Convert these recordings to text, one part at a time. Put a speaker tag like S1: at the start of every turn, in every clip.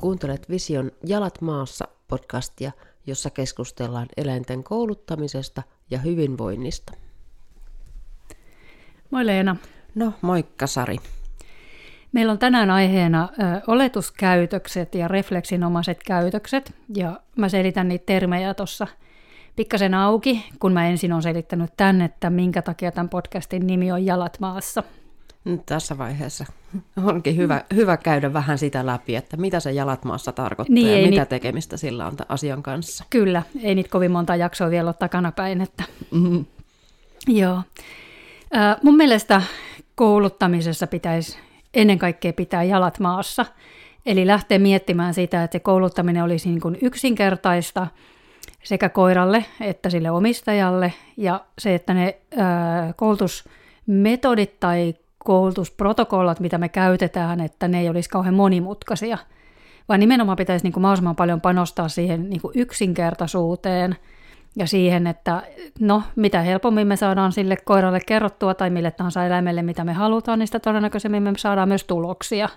S1: Kuuntelet Vision Jalat maassa podcastia, jossa keskustellaan eläinten kouluttamisesta ja hyvinvoinnista.
S2: Moi Leena.
S1: No, moikka Sari.
S2: Meillä on tänään aiheena ö, oletuskäytökset ja refleksinomaiset käytökset, ja mä selitän niitä termejä tuossa pikkasen auki, kun mä ensin on selittänyt tänne, että minkä takia tämän podcastin nimi on Jalat maassa –
S1: nyt tässä vaiheessa onkin hyvä, hyvä käydä vähän sitä läpi, että mitä se jalat maassa tarkoittaa niin, ja mitä niitä... tekemistä sillä on asian kanssa.
S2: Kyllä, ei niitä kovin monta jaksoa vielä ole takanapäin. Että... Mm-hmm. Joo. Äh, mun mielestä kouluttamisessa pitäisi ennen kaikkea pitää jalat maassa. Eli lähteä miettimään sitä, että se kouluttaminen olisi niin kuin yksinkertaista sekä koiralle että sille omistajalle. Ja se, että ne äh, koulutusmetodit tai koulutusprotokollat, mitä me käytetään, että ne ei olisi kauhean monimutkaisia, vaan nimenomaan pitäisi niin kuin mahdollisimman paljon panostaa siihen niin kuin yksinkertaisuuteen ja siihen, että no, mitä helpommin me saadaan sille koiralle kerrottua tai mille tahansa eläimelle, mitä me halutaan, niin sitä todennäköisemmin me saadaan myös tuloksia.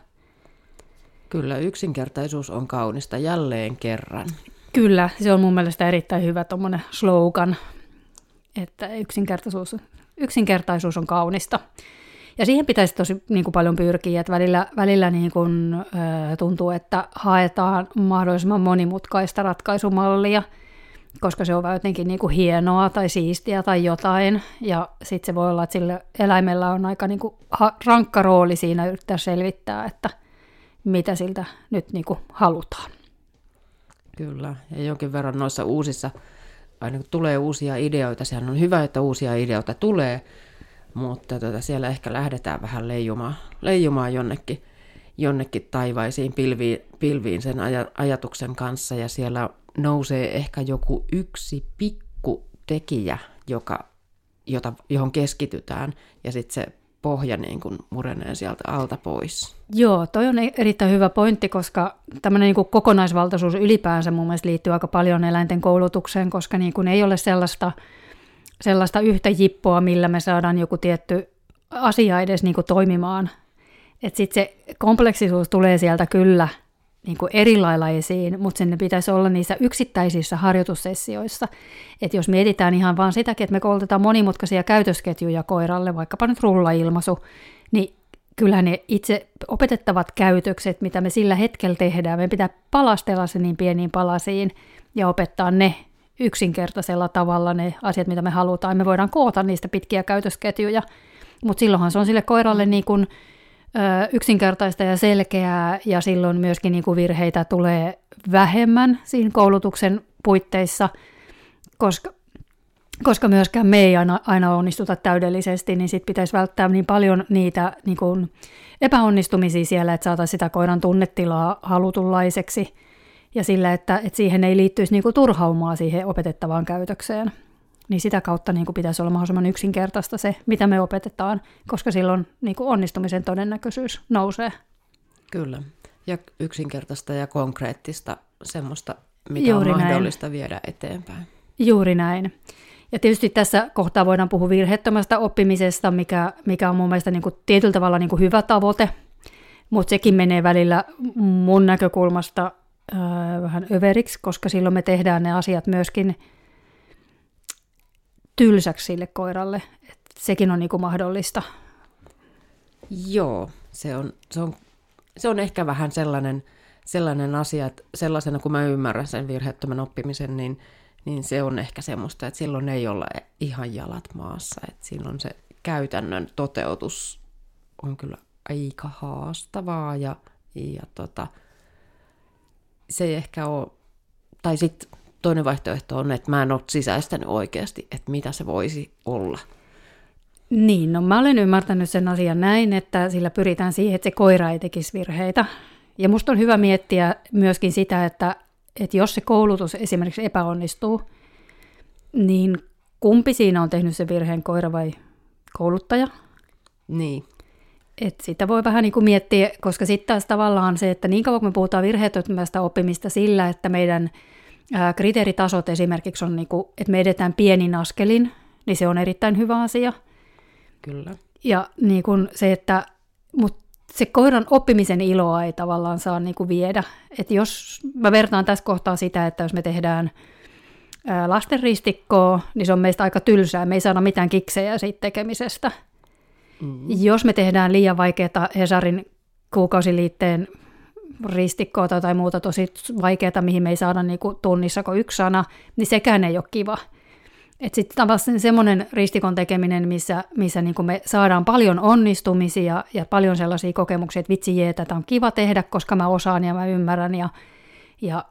S1: Kyllä, yksinkertaisuus on kaunista jälleen kerran.
S2: Kyllä, se on mun mielestä erittäin hyvä tuommoinen slogan, että yksinkertaisuus, yksinkertaisuus on kaunista. Ja siihen pitäisi tosi niin kuin paljon pyrkiä, että välillä, välillä niin kuin, ö, tuntuu, että haetaan mahdollisimman monimutkaista ratkaisumallia, koska se on jotenkin niin kuin hienoa tai siistiä tai jotain. Ja sitten se voi olla, että sillä eläimellä on aika niin kuin rankka rooli siinä yrittää selvittää, että mitä siltä nyt niin kuin halutaan.
S1: Kyllä, ja jonkin verran noissa uusissa, aina kun tulee uusia ideoita, sehän on hyvä, että uusia ideoita tulee, mutta tota, siellä ehkä lähdetään vähän leijumaan, leijumaan jonnekin, jonnekin taivaisiin pilviin, pilviin sen aj- ajatuksen kanssa ja siellä nousee ehkä joku yksi pikku tekijä, joka, jota, johon keskitytään ja sitten se pohja niin kuin murenee sieltä alta pois.
S2: Joo, toi on erittäin hyvä pointti, koska tämmöinen niin kuin kokonaisvaltaisuus ylipäänsä mun mielestä liittyy aika paljon eläinten koulutukseen, koska niin kuin ei ole sellaista sellaista yhtä jippoa, millä me saadaan joku tietty asia edes niin kuin toimimaan. Että sitten se kompleksisuus tulee sieltä kyllä niin kuin eri lailla esiin, mutta sen pitäisi olla niissä yksittäisissä harjoitussessioissa. Että jos mietitään ihan vaan sitäkin, että me koulutetaan monimutkaisia käytösketjuja koiralle, vaikkapa nyt rullailmaisu, niin kyllähän ne itse opetettavat käytökset, mitä me sillä hetkellä tehdään, me pitää palastella se niin pieniin palasiin ja opettaa ne yksinkertaisella tavalla ne asiat, mitä me halutaan. Me voidaan koota niistä pitkiä käytösketjuja, mutta silloinhan se on sille koiralle niin kuin, ö, yksinkertaista ja selkeää, ja silloin myöskin niin kuin virheitä tulee vähemmän siinä koulutuksen puitteissa, koska, koska myöskään me ei aina, aina onnistuta täydellisesti, niin sitten pitäisi välttää niin paljon niitä niin kuin epäonnistumisia siellä, että saataisiin sitä koiran tunnetilaa halutunlaiseksi – ja sillä, että, että siihen ei liittyisi niin kuin turhaumaa siihen opetettavaan käytökseen. Niin sitä kautta niin kuin pitäisi olla mahdollisimman yksinkertaista se, mitä me opetetaan, koska silloin niin kuin onnistumisen todennäköisyys nousee.
S1: Kyllä, ja yksinkertaista ja konkreettista semmoista, mitä Juuri on mahdollista näin. viedä eteenpäin.
S2: Juuri näin. Ja tietysti tässä kohtaa voidaan puhua virheettömästä oppimisesta, mikä, mikä on mun mielestä niin kuin tietyllä tavalla niin kuin hyvä tavoite, mutta sekin menee välillä mun näkökulmasta vähän överiksi, koska silloin me tehdään ne asiat myöskin tylsäksi sille koiralle. Et sekin on niinku mahdollista.
S1: Joo, se on, se on, se on ehkä vähän sellainen, sellainen asia, että sellaisena kun mä ymmärrän sen virheettömän oppimisen, niin, niin se on ehkä semmoista, että silloin ei olla ihan jalat maassa. Että silloin se käytännön toteutus on kyllä aika haastavaa ja, ja tota, se ei ehkä ole, tai sitten toinen vaihtoehto on, että mä en ole sisäistänyt oikeasti, että mitä se voisi olla.
S2: Niin, no mä olen ymmärtänyt sen asian näin, että sillä pyritään siihen, että se koira ei tekisi virheitä. Ja musta on hyvä miettiä myöskin sitä, että, että jos se koulutus esimerkiksi epäonnistuu, niin kumpi siinä on tehnyt se virheen, koira vai kouluttaja?
S1: Niin.
S2: Et sitä voi vähän niin kuin miettiä, koska sitten taas tavallaan se, että niin kauan kun me puhutaan virheettömästä oppimista sillä, että meidän kriteeritasot esimerkiksi on, niin kuin, että me edetään pienin askelin, niin se on erittäin hyvä asia.
S1: Kyllä.
S2: Ja niin kuin se, että, mutta se koiran oppimisen iloa ei tavallaan saa niin kuin viedä. Et jos mä vertaan tässä kohtaa sitä, että jos me tehdään lastenristikkoa, niin se on meistä aika tylsää. Me ei saada mitään kiksejä siitä tekemisestä. Mm-hmm. Jos me tehdään liian vaikeaa Hesarin kuukausiliitteen ristikkoa tai, tai muuta tosi vaikeaa, mihin me ei saada niin kuin tunnissa kuin yksi sana, niin sekään ei ole kiva. Sitten tavallaan semmoinen ristikon tekeminen, missä, missä niin kuin me saadaan paljon onnistumisia ja paljon sellaisia kokemuksia, että vitsi jee, tätä on kiva tehdä, koska mä osaan ja mä ymmärrän ja, ja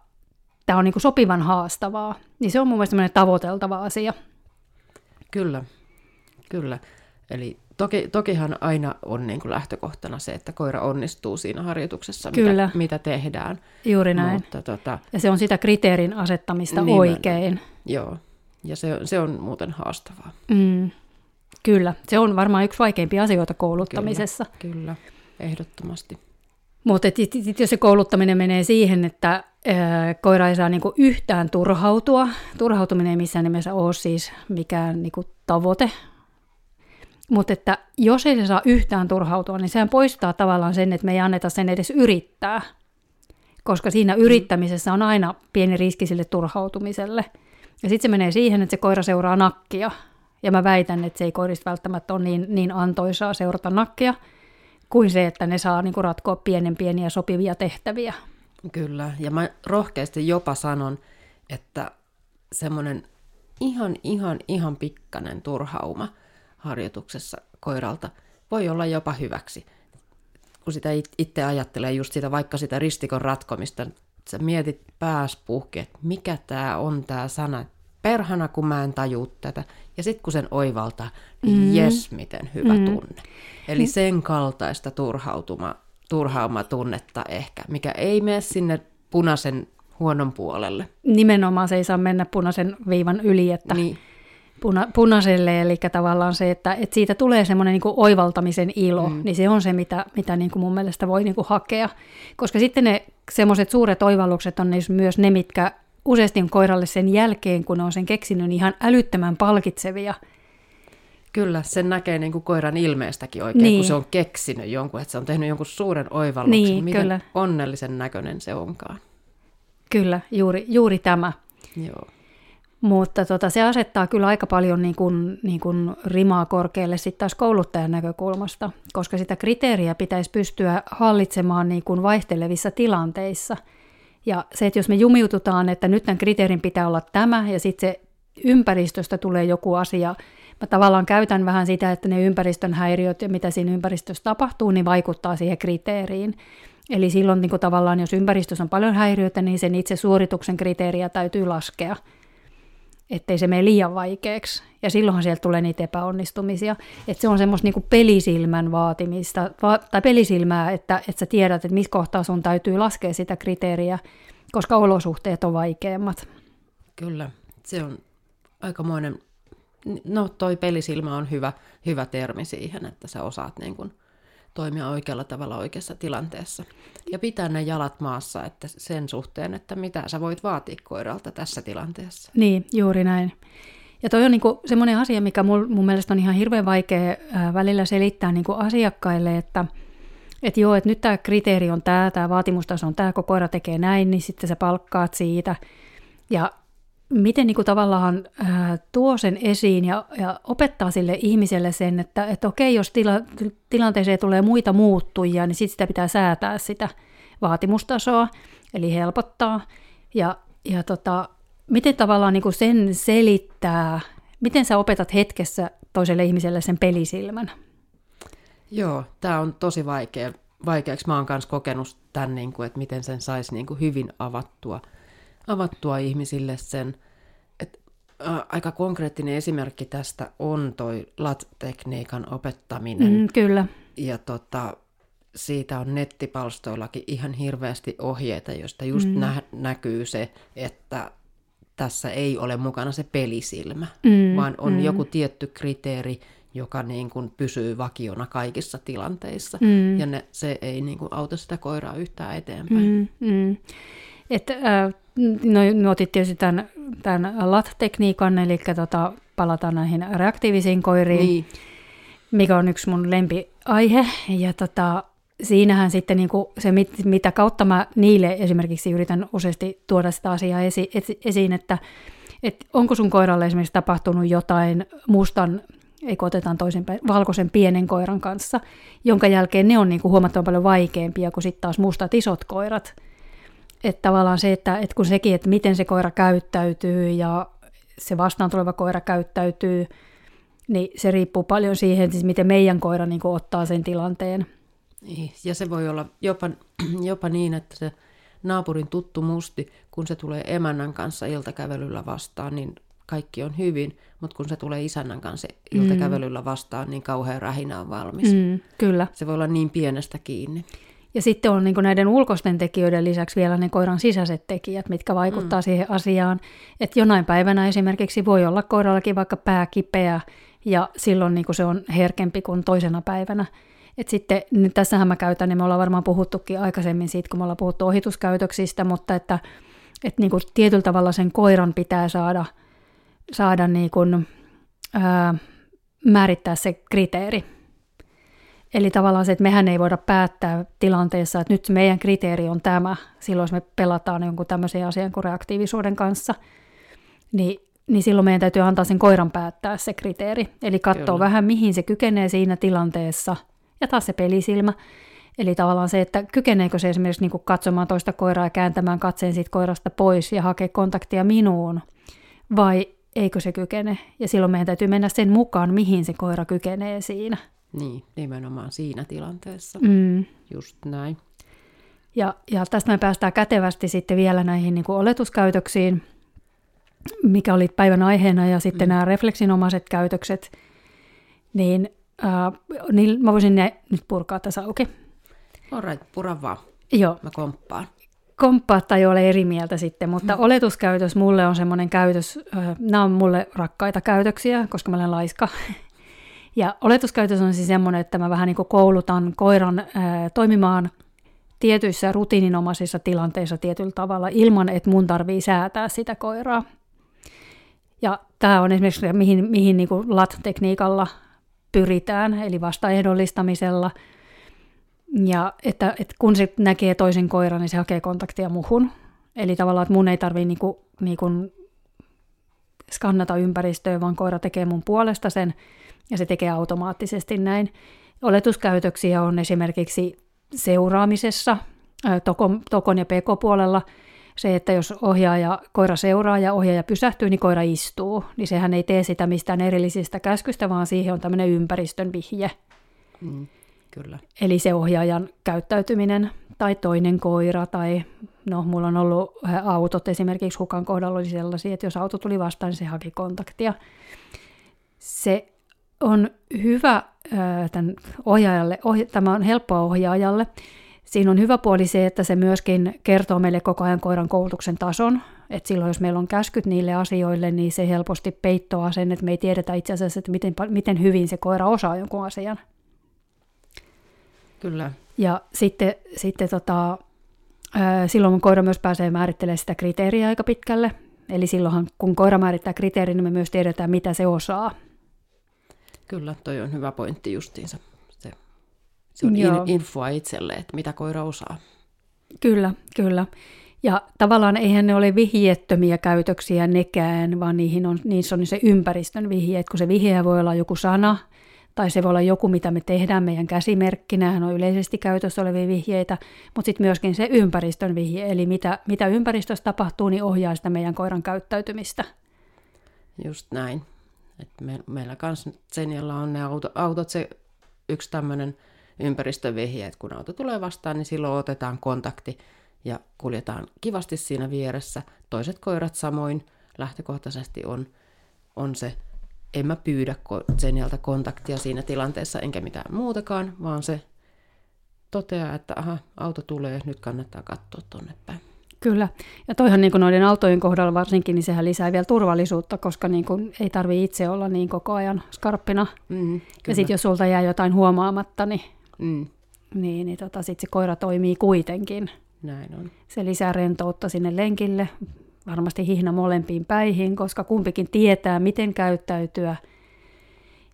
S2: tämä on niin kuin sopivan haastavaa. Niin se on mun mielestä tavoiteltava asia.
S1: Kyllä, kyllä. Eli toki, tokihan aina on niin kuin lähtökohtana se, että koira onnistuu siinä harjoituksessa, Kyllä. Mitä, mitä tehdään.
S2: Juuri näin. Mutta, tota, ja se on sitä kriteerin asettamista nimen, oikein.
S1: Joo, ja se, se on muuten haastavaa.
S2: Mm, kyllä, se on varmaan yksi vaikeimpia asioita kouluttamisessa.
S1: Kyllä, kyllä ehdottomasti.
S2: Mutta jos se kouluttaminen menee siihen, että ää, koira ei saa niinku yhtään turhautua, turhautuminen ei missään nimessä ole siis mikään niinku tavoite, mutta että jos ei se saa yhtään turhautua, niin sehän poistaa tavallaan sen, että me ei anneta sen edes yrittää, koska siinä yrittämisessä on aina pieni riski sille turhautumiselle. Ja sitten se menee siihen, että se koira seuraa nakkia. Ja mä väitän, että se ei koirista välttämättä ole niin, niin antoisaa seurata nakkia, kuin se, että ne saa niin ratkoa pienen pieniä sopivia tehtäviä.
S1: Kyllä, ja mä rohkeasti jopa sanon, että semmoinen ihan, ihan, ihan pikkanen turhauma harjoituksessa koiralta voi olla jopa hyväksi. Kun sitä itse ajattelee just sitä, vaikka sitä ristikon ratkomista, sä mietit pääs puhki, että mikä tämä on tämä sana, perhana kun mä en taju tätä. Ja sitten kun sen oivaltaa, niin mm. jes, miten hyvä mm. tunne. Eli sen kaltaista turhautuma, turhaumatunnetta ehkä, mikä ei mene sinne punaisen huonon puolelle.
S2: Nimenomaan se ei saa mennä punaisen viivan yli, että niin. Puna, punaiselle, eli tavallaan se, että, että siitä tulee semmoinen niin oivaltamisen ilo, mm. niin se on se, mitä, mitä niin kuin mun mielestä voi niin kuin hakea. Koska sitten ne semmoiset suuret oivallukset on myös ne, mitkä useasti on koiralle sen jälkeen, kun on sen keksinyt, niin ihan älyttömän palkitsevia.
S1: Kyllä, sen näkee niin kuin koiran ilmeestäkin oikein, niin. kun se on keksinyt jonkun, että se on tehnyt jonkun suuren oivalluksen. Niin, Miten kyllä. onnellisen näköinen se onkaan.
S2: Kyllä, juuri, juuri tämä.
S1: Joo.
S2: Mutta tota, se asettaa kyllä aika paljon niin kuin, niin kuin rimaa korkealle sitten taas kouluttajan näkökulmasta, koska sitä kriteeriä pitäisi pystyä hallitsemaan niin kuin vaihtelevissa tilanteissa – ja se, että jos me jumiututaan, että nyt tämän kriteerin pitää olla tämä, ja sitten se ympäristöstä tulee joku asia, mä tavallaan käytän vähän sitä, että ne ympäristön häiriöt ja mitä siinä ympäristössä tapahtuu, niin vaikuttaa siihen kriteeriin. Eli silloin niin kuin tavallaan, jos ympäristössä on paljon häiriöitä, niin sen itse suorituksen kriteeriä täytyy laskea ettei se mene liian vaikeaksi. Ja silloinhan sieltä tulee niitä epäonnistumisia. Että se on semmoista niinku pelisilmän vaatimista, va- tai pelisilmää, että, että sä tiedät, että missä kohtaa sun täytyy laskea sitä kriteeriä, koska olosuhteet on vaikeammat.
S1: Kyllä, se on aikamoinen, no toi pelisilmä on hyvä, hyvä termi siihen, että sä osaat niin kun toimia oikealla tavalla oikeassa tilanteessa. Ja pitää ne jalat maassa että sen suhteen, että mitä sä voit vaatia koiralta tässä tilanteessa.
S2: Niin, juuri näin. Ja toi on niinku semmoinen asia, mikä mul, mun mielestä on ihan hirveän vaikea välillä selittää niinku asiakkaille, että et joo, että nyt tämä kriteeri on tämä, tämä vaatimustaso on tämä, kun koira tekee näin, niin sitten sä palkkaat siitä. Ja miten niin kuin tavallaan ää, tuo sen esiin ja, ja opettaa sille ihmiselle sen, että, että okei, jos tila, tilanteeseen tulee muita muuttujia, niin sitten sitä pitää säätää sitä vaatimustasoa, eli helpottaa. Ja, ja tota, miten tavallaan niin kuin sen selittää, miten sä opetat hetkessä toiselle ihmiselle sen pelisilmän?
S1: Joo, tämä on tosi vaikea. Vaikeaksi mä oon myös kokenut tämän, niin kuin, että miten sen saisi niin kuin hyvin avattua – avattua ihmisille sen. Et, ä, aika konkreettinen esimerkki tästä on toi LAT-tekniikan opettaminen.
S2: Mm, kyllä.
S1: Ja tota, siitä on nettipalstoillakin ihan hirveästi ohjeita, joista just mm. nä- näkyy se, että tässä ei ole mukana se pelisilmä, mm, vaan on mm. joku tietty kriteeri, joka niin kuin pysyy vakiona kaikissa tilanteissa. Mm. Ja ne, se ei niin kuin auta sitä koiraa yhtään eteenpäin. Mm, mm.
S2: Et, äh, no, no otit tietysti tämän, tämän LAT-tekniikan, eli tota, palataan näihin reaktiivisiin koiriin, niin. mikä on yksi mun lempiaihe. Ja tota, siinähän sitten niin kuin se, mitä kautta mä niille esimerkiksi yritän useasti tuoda sitä asiaa esi, esiin, että, että onko sun koiralle esimerkiksi tapahtunut jotain mustan, ei otetaan toisen valkoisen pienen koiran kanssa, jonka jälkeen ne on niin kuin huomattavan paljon vaikeampia kuin sitten taas mustat isot koirat. Että tavallaan se, että, että kun sekin, että miten se koira käyttäytyy ja se vastaan tuleva koira käyttäytyy, niin se riippuu paljon siihen, siis miten meidän koira niin kuin ottaa sen tilanteen.
S1: Niin, ja se voi olla jopa, jopa niin, että se naapurin tuttu musti, kun se tulee emännän kanssa iltakävelyllä vastaan, niin kaikki on hyvin, mutta kun se tulee isännän kanssa iltakävelyllä vastaan, niin kauhean rähinä on valmis.
S2: Mm, kyllä.
S1: Se voi olla niin pienestä kiinni.
S2: Ja sitten on niin näiden ulkoisten tekijöiden lisäksi vielä ne koiran sisäiset tekijät, mitkä vaikuttaa mm. siihen asiaan. Että jonain päivänä esimerkiksi voi olla koirallakin vaikka pää kipeä, ja silloin niin se on herkempi kuin toisena päivänä. Et sitten nyt tässähän mä käytän, niin me ollaan varmaan puhuttukin aikaisemmin siitä, kun me ollaan puhuttu ohituskäytöksistä, mutta että, että niin kuin tietyllä tavalla sen koiran pitää saada, saada niin kuin, ää, määrittää se kriteeri. Eli tavallaan se, että mehän ei voida päättää tilanteessa, että nyt meidän kriteeri on tämä, silloin jos me pelataan jonkun tämmöisen asian kuin reaktiivisuuden kanssa, niin, niin silloin meidän täytyy antaa sen koiran päättää se kriteeri. Eli katsoa vähän, mihin se kykenee siinä tilanteessa – ja taas se pelisilmä. Eli tavallaan se, että kykeneekö se esimerkiksi niin kuin katsomaan toista koiraa ja kääntämään katseen siitä koirasta pois ja hakea kontaktia minuun, vai eikö se kykene. Ja silloin meidän täytyy mennä sen mukaan, mihin se koira kykenee siinä.
S1: Niin, nimenomaan siinä tilanteessa.
S2: Mm.
S1: Just näin.
S2: Ja, ja tästä me päästään kätevästi sitten vielä näihin niin kuin oletuskäytöksiin, mikä oli päivän aiheena, ja sitten mm. nämä refleksinomaiset käytökset. Niin Uh, niin mä voisin ne nyt purkaa tässä auki.
S1: Alright, pura vaan.
S2: Joo.
S1: Mä komppaan.
S2: Komppaa tai ole eri mieltä sitten, mutta mm. oletuskäytös mulle on semmoinen käytös, uh, nämä on mulle rakkaita käytöksiä, koska mä olen laiska. Ja oletuskäytös on siis semmoinen, että mä vähän niin kuin koulutan koiran uh, toimimaan tietyissä rutiininomaisissa tilanteissa tietyllä tavalla ilman, että mun tarvii säätää sitä koiraa. Ja tämä on esimerkiksi, mihin, mihin niin LAT-tekniikalla pyritään, eli vastaehdollistamisella. Ja että, että kun se näkee toisen koiran, niin se hakee kontaktia muhun. Eli tavallaan, että mun ei tarvitse niinku, niinku skannata ympäristöä, vaan koira tekee mun puolesta sen, ja se tekee automaattisesti näin. Oletuskäytöksiä on esimerkiksi seuraamisessa, tokon, tokon ja pk-puolella – se, että jos ohjaaja, koira seuraa ja ohjaaja pysähtyy, niin koira istuu, niin sehän ei tee sitä mistään erillisistä käskystä, vaan siihen on tämmöinen ympäristön vihje.
S1: Mm, kyllä.
S2: Eli se ohjaajan käyttäytyminen tai toinen koira tai no mulla on ollut autot esimerkiksi hukan kohdalla oli sellaisia, että jos auto tuli vastaan, niin se haki kontaktia. Se on hyvä tämän ohjaajalle, ohja, tämä on helppoa ohjaajalle, Siinä on hyvä puoli se, että se myöskin kertoo meille koko ajan koiran koulutuksen tason. Että silloin, jos meillä on käskyt niille asioille, niin se helposti peittoaa sen, että me ei tiedetä itse asiassa, että miten, miten hyvin se koira osaa jonkun asian.
S1: Kyllä.
S2: Ja sitten, sitten tota, silloin koira myös pääsee määrittelemään sitä kriteeriä aika pitkälle. Eli silloinhan, kun koira määrittää kriteerin, niin me myös tiedetään, mitä se osaa.
S1: Kyllä, toi on hyvä pointti justiinsa. Se on Joo. infoa itselle, että mitä koira osaa.
S2: Kyllä, kyllä. Ja tavallaan eihän ne ole vihjettömiä käytöksiä nekään, vaan niihin on, niissä on se ympäristön vihje. Että kun se vihje voi olla joku sana, tai se voi olla joku, mitä me tehdään meidän käsimerkkinä, on yleisesti käytössä olevia vihjeitä, mutta sitten myöskin se ympäristön vihje, eli mitä, mitä ympäristössä tapahtuu, niin ohjaa sitä meidän koiran käyttäytymistä.
S1: Just näin. Et me, meillä kanssa Zenialla on ne auto, autot, se yksi tämmöinen ympäristövihje, että kun auto tulee vastaan, niin silloin otetaan kontakti ja kuljetaan kivasti siinä vieressä. Toiset koirat samoin lähtökohtaisesti on, on se, en mä pyydä sen jältä kontaktia siinä tilanteessa enkä mitään muutakaan, vaan se toteaa, että aha, auto tulee, nyt kannattaa katsoa tuonne päin.
S2: Kyllä, ja toihan niin kuin noiden autojen kohdalla varsinkin, niin sehän lisää vielä turvallisuutta, koska niin kuin ei tarvi itse olla niin koko ajan skarppina. Mm, ja sitten jos sulta jää jotain huomaamatta, niin Mm. Niin, niin tota, sitten se koira toimii kuitenkin.
S1: Näin on.
S2: Se lisää rentoutta sinne lenkille, varmasti hihna molempiin päihin, koska kumpikin tietää, miten käyttäytyä.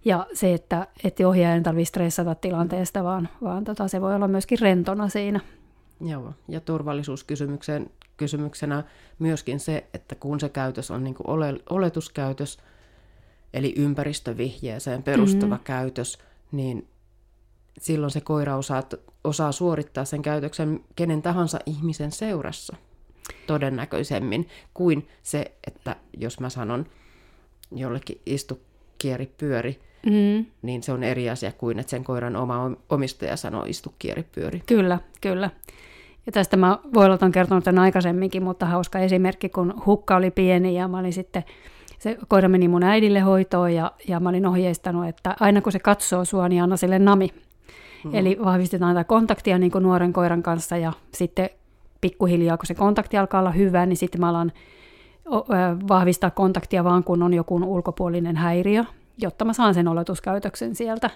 S2: Ja se, että, että ohjaaja ei tarvitse stressata tilanteesta, vaan, vaan tota, se voi olla myöskin rentona siinä.
S1: Joo, ja turvallisuuskysymyksen kysymyksenä myöskin se, että kun se käytös on niin kuin ole, oletuskäytös, eli ympäristövihjeeseen perustuva mm-hmm. käytös, niin silloin se koira osaa, osaa suorittaa sen käytöksen kenen tahansa ihmisen seurassa todennäköisemmin kuin se, että jos mä sanon jollekin istu, kieri, pyöri, mm. niin se on eri asia kuin, että sen koiran oma omistaja sanoo istu, kieri, pyöri.
S2: Kyllä, kyllä. Ja tästä mä voi olla kertonut tämän aikaisemminkin, mutta hauska esimerkki, kun hukka oli pieni ja mä olin sitten, se koira meni mun äidille hoitoon ja, ja mä olin ohjeistanut, että aina kun se katsoo sua, niin anna sille nami. Mm. Eli vahvistetaan tätä kontaktia niin kuin nuoren koiran kanssa ja sitten pikkuhiljaa, kun se kontakti alkaa olla hyvä, niin sitten mä alan vahvistaa kontaktia vaan kun on joku ulkopuolinen häiriö, jotta mä saan sen oletuskäytöksen sieltä.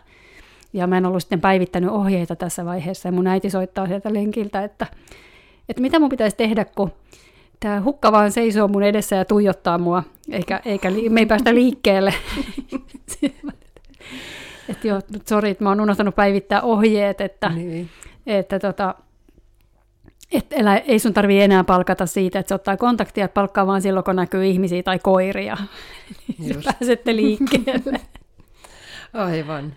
S2: Ja mä en ollut sitten päivittänyt ohjeita tässä vaiheessa, ja mun äiti soittaa sieltä lenkiltä, että, että mitä mun pitäisi tehdä, kun tämä hukka vaan seisoo mun edessä ja tuijottaa mua, eikä, eikä me ei päästä liikkeelle. että joo, nyt sori, että mä oon unohtanut päivittää ohjeet, että, niin. että tota, et elä, ei sun tarvii enää palkata siitä, että se ottaa kontaktia, että palkkaa vaan silloin, kun näkyy ihmisiä tai koiria. Niin pääsette liikkeelle.
S1: Aivan.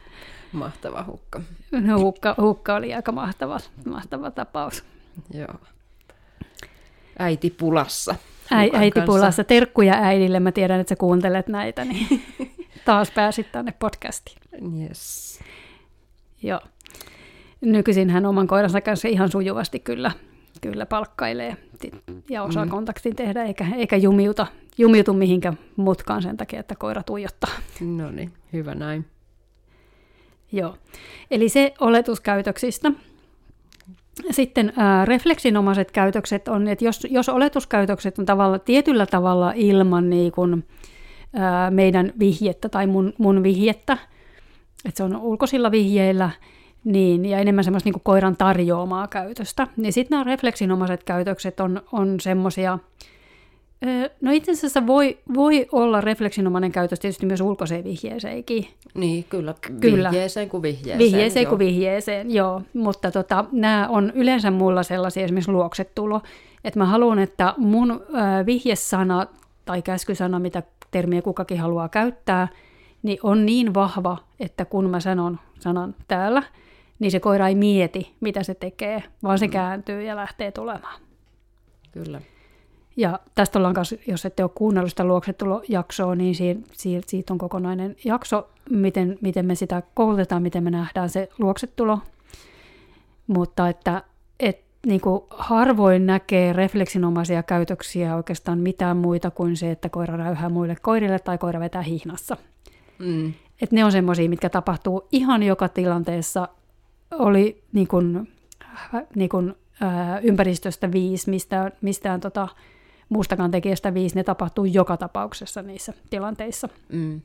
S1: Mahtava hukka.
S2: No, hukka, hukka oli aika mahtava, mahtava tapaus.
S1: Joo. Äiti pulassa.
S2: Äi, äiti kanssa. pulassa. Terkkuja äidille. Mä tiedän, että sä kuuntelet näitä, niin taas pääsit tänne podcastiin.
S1: Yes.
S2: Joo. Nykyisin hän oman koiransa kanssa ihan sujuvasti kyllä, kyllä palkkailee ja osaa mm. kontaktin tehdä, eikä, eikä jumiuta, jumiutu mihinkä mutkaan sen takia, että koira tuijottaa.
S1: No niin, hyvä näin.
S2: Joo, eli se oletuskäytöksistä. Sitten ää, refleksinomaiset käytökset on, että jos, jos oletuskäytökset on tavalla, tietyllä tavalla ilman niin kun, ää, meidän vihjettä tai mun, mun vihjettä, että se on ulkoisilla vihjeillä, niin, ja enemmän semmoista niin koiran tarjoamaa käytöstä, niin sitten nämä refleksinomaiset käytökset on, on semmoisia, No itse asiassa voi, voi olla refleksinomainen käytös tietysti myös ulkoiseen vihjeeseenkin.
S1: Niin, kyllä. kyllä. Vihjeeseen kuin vihjeeseen.
S2: Vihjeeseen joo. kuin vihjeeseen, joo. Mutta tota, nämä on yleensä mulla sellaisia esimerkiksi luoksetulo, että mä haluan, että mun vihjesana tai käskysana, mitä termiä kukakin haluaa käyttää, niin on niin vahva, että kun mä sanon sanan täällä, niin se koira ei mieti, mitä se tekee, vaan se mm. kääntyy ja lähtee tulemaan.
S1: Kyllä.
S2: Ja tästä ollaan kanssa, jos ette ole kuunnellut sitä luoksetulojaksoa, niin siitä, siitä on kokonainen jakso, miten, miten me sitä koulutetaan, miten me nähdään se luoksetulo. Mutta että et, niin kuin harvoin näkee refleksinomaisia käytöksiä oikeastaan mitään muita kuin se, että koira räyhää muille koirille tai koira vetää hihnassa. Mm. Et ne on semmoisia, mitkä tapahtuu ihan joka tilanteessa. Oli niin kuin, niin kuin, ää, ympäristöstä viisi, mistään, mistään tota, muustakaan tekijästä viisi, ne tapahtuu joka tapauksessa niissä tilanteissa. Mm.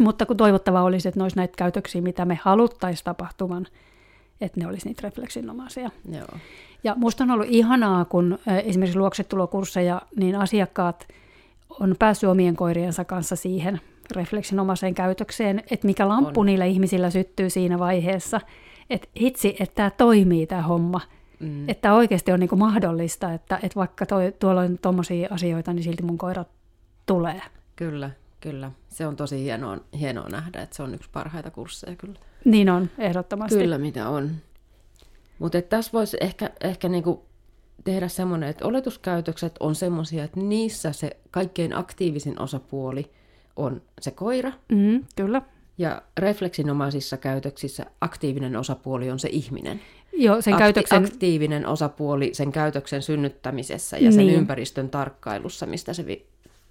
S2: Mutta kun toivottavaa olisi, että ne olisi näitä käytöksiä, mitä me haluttaisiin tapahtuvan, että ne olisi niitä refleksinomaisia.
S1: Joo.
S2: Ja musta on ollut ihanaa, kun esimerkiksi luoksetulokursseja, niin asiakkaat on päässyt omien koiriensa kanssa siihen refleksinomaiseen käytökseen, että mikä lamppu on. niillä ihmisillä syttyy siinä vaiheessa, että hitsi, että tämä toimii tämä homma, Mm. Että oikeasti on niin kuin mahdollista, että, että vaikka toi, tuolla on tuommoisia asioita, niin silti mun koira tulee.
S1: Kyllä, kyllä. Se on tosi hienoa, hienoa nähdä, että se on yksi parhaita kursseja kyllä.
S2: Niin on, ehdottomasti.
S1: Kyllä, mitä on. Mutta tässä voisi ehkä, ehkä niinku tehdä semmoinen, että oletuskäytökset on semmoisia, että niissä se kaikkein aktiivisin osapuoli on se koira.
S2: Mm, kyllä.
S1: Ja refleksinomaisissa käytöksissä aktiivinen osapuoli on se ihminen.
S2: Joo, sen Akti- käytöksen...
S1: Aktiivinen osapuoli sen käytöksen synnyttämisessä ja sen niin. ympäristön tarkkailussa, mistä se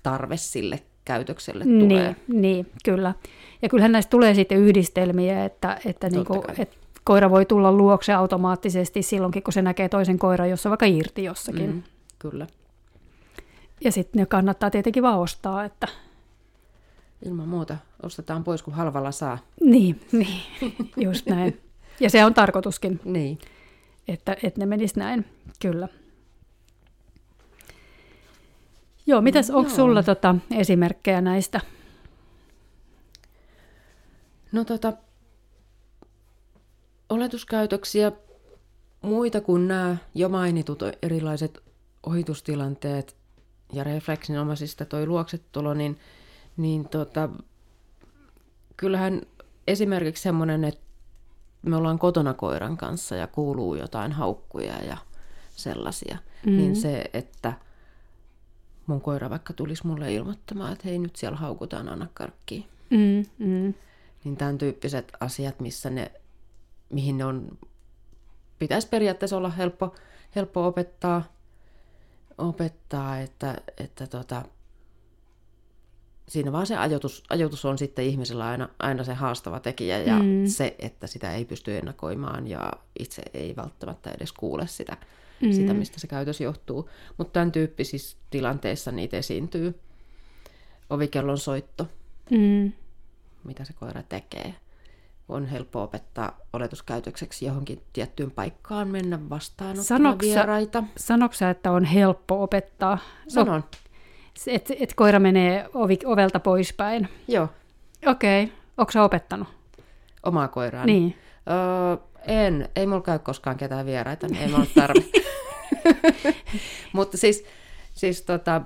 S1: tarve sille käytökselle tulee.
S2: Niin, niin, kyllä. Ja kyllähän näistä tulee sitten yhdistelmiä, että, että, niinku, että koira voi tulla luokse automaattisesti silloinkin, kun se näkee toisen koiran, jossa vaikka irti jossakin. Mm,
S1: kyllä.
S2: Ja sitten ne kannattaa tietenkin vaan ostaa, että...
S1: Ilman muuta. Ostetaan pois, kun halvalla saa.
S2: Niin, niin. just näin. Ja se on tarkoituskin,
S1: niin.
S2: että, että ne menis näin, kyllä. Joo, mitäs, onko sulla tota, esimerkkejä näistä?
S1: No tota, oletuskäytöksiä muita kuin nämä jo mainitut erilaiset ohitustilanteet ja refleksinomaisista toi luoksetulo, niin, niin tota, kyllähän esimerkiksi semmoinen, että me ollaan kotona koiran kanssa ja kuuluu jotain haukkuja ja sellaisia, mm. niin se, että mun koira vaikka tulisi mulle ilmoittamaan, että hei nyt siellä haukutaan, anna karkkiin. Mm, mm. Niin tämän tyyppiset asiat, missä ne, mihin ne on, pitäisi periaatteessa olla helppo, helppo opettaa, opettaa että, että tota, siinä vaan se ajoitus, ajoitus on sitten ihmisellä aina, aina se haastava tekijä ja mm. se, että sitä ei pysty ennakoimaan ja itse ei välttämättä edes kuule sitä, mm. sitä mistä se käytös johtuu. Mutta tämän tyyppisissä tilanteissa niitä esiintyy. Ovikellon soitto, mm. mitä se koira tekee. On helppo opettaa oletuskäytökseksi johonkin tiettyyn paikkaan mennä vastaanottamaan vieraita.
S2: Sanoksä, että on helppo opettaa?
S1: Sanon.
S2: Että et koira menee ovi, ovelta poispäin.
S1: Joo.
S2: Okei. Okay. Onko sä opettanut?
S1: Omaa koiraa?
S2: Niin.
S1: Öö, en. Ei mulla käy koskaan ketään vieraita, niin ei mulla tarve. Mutta siis, siis tota...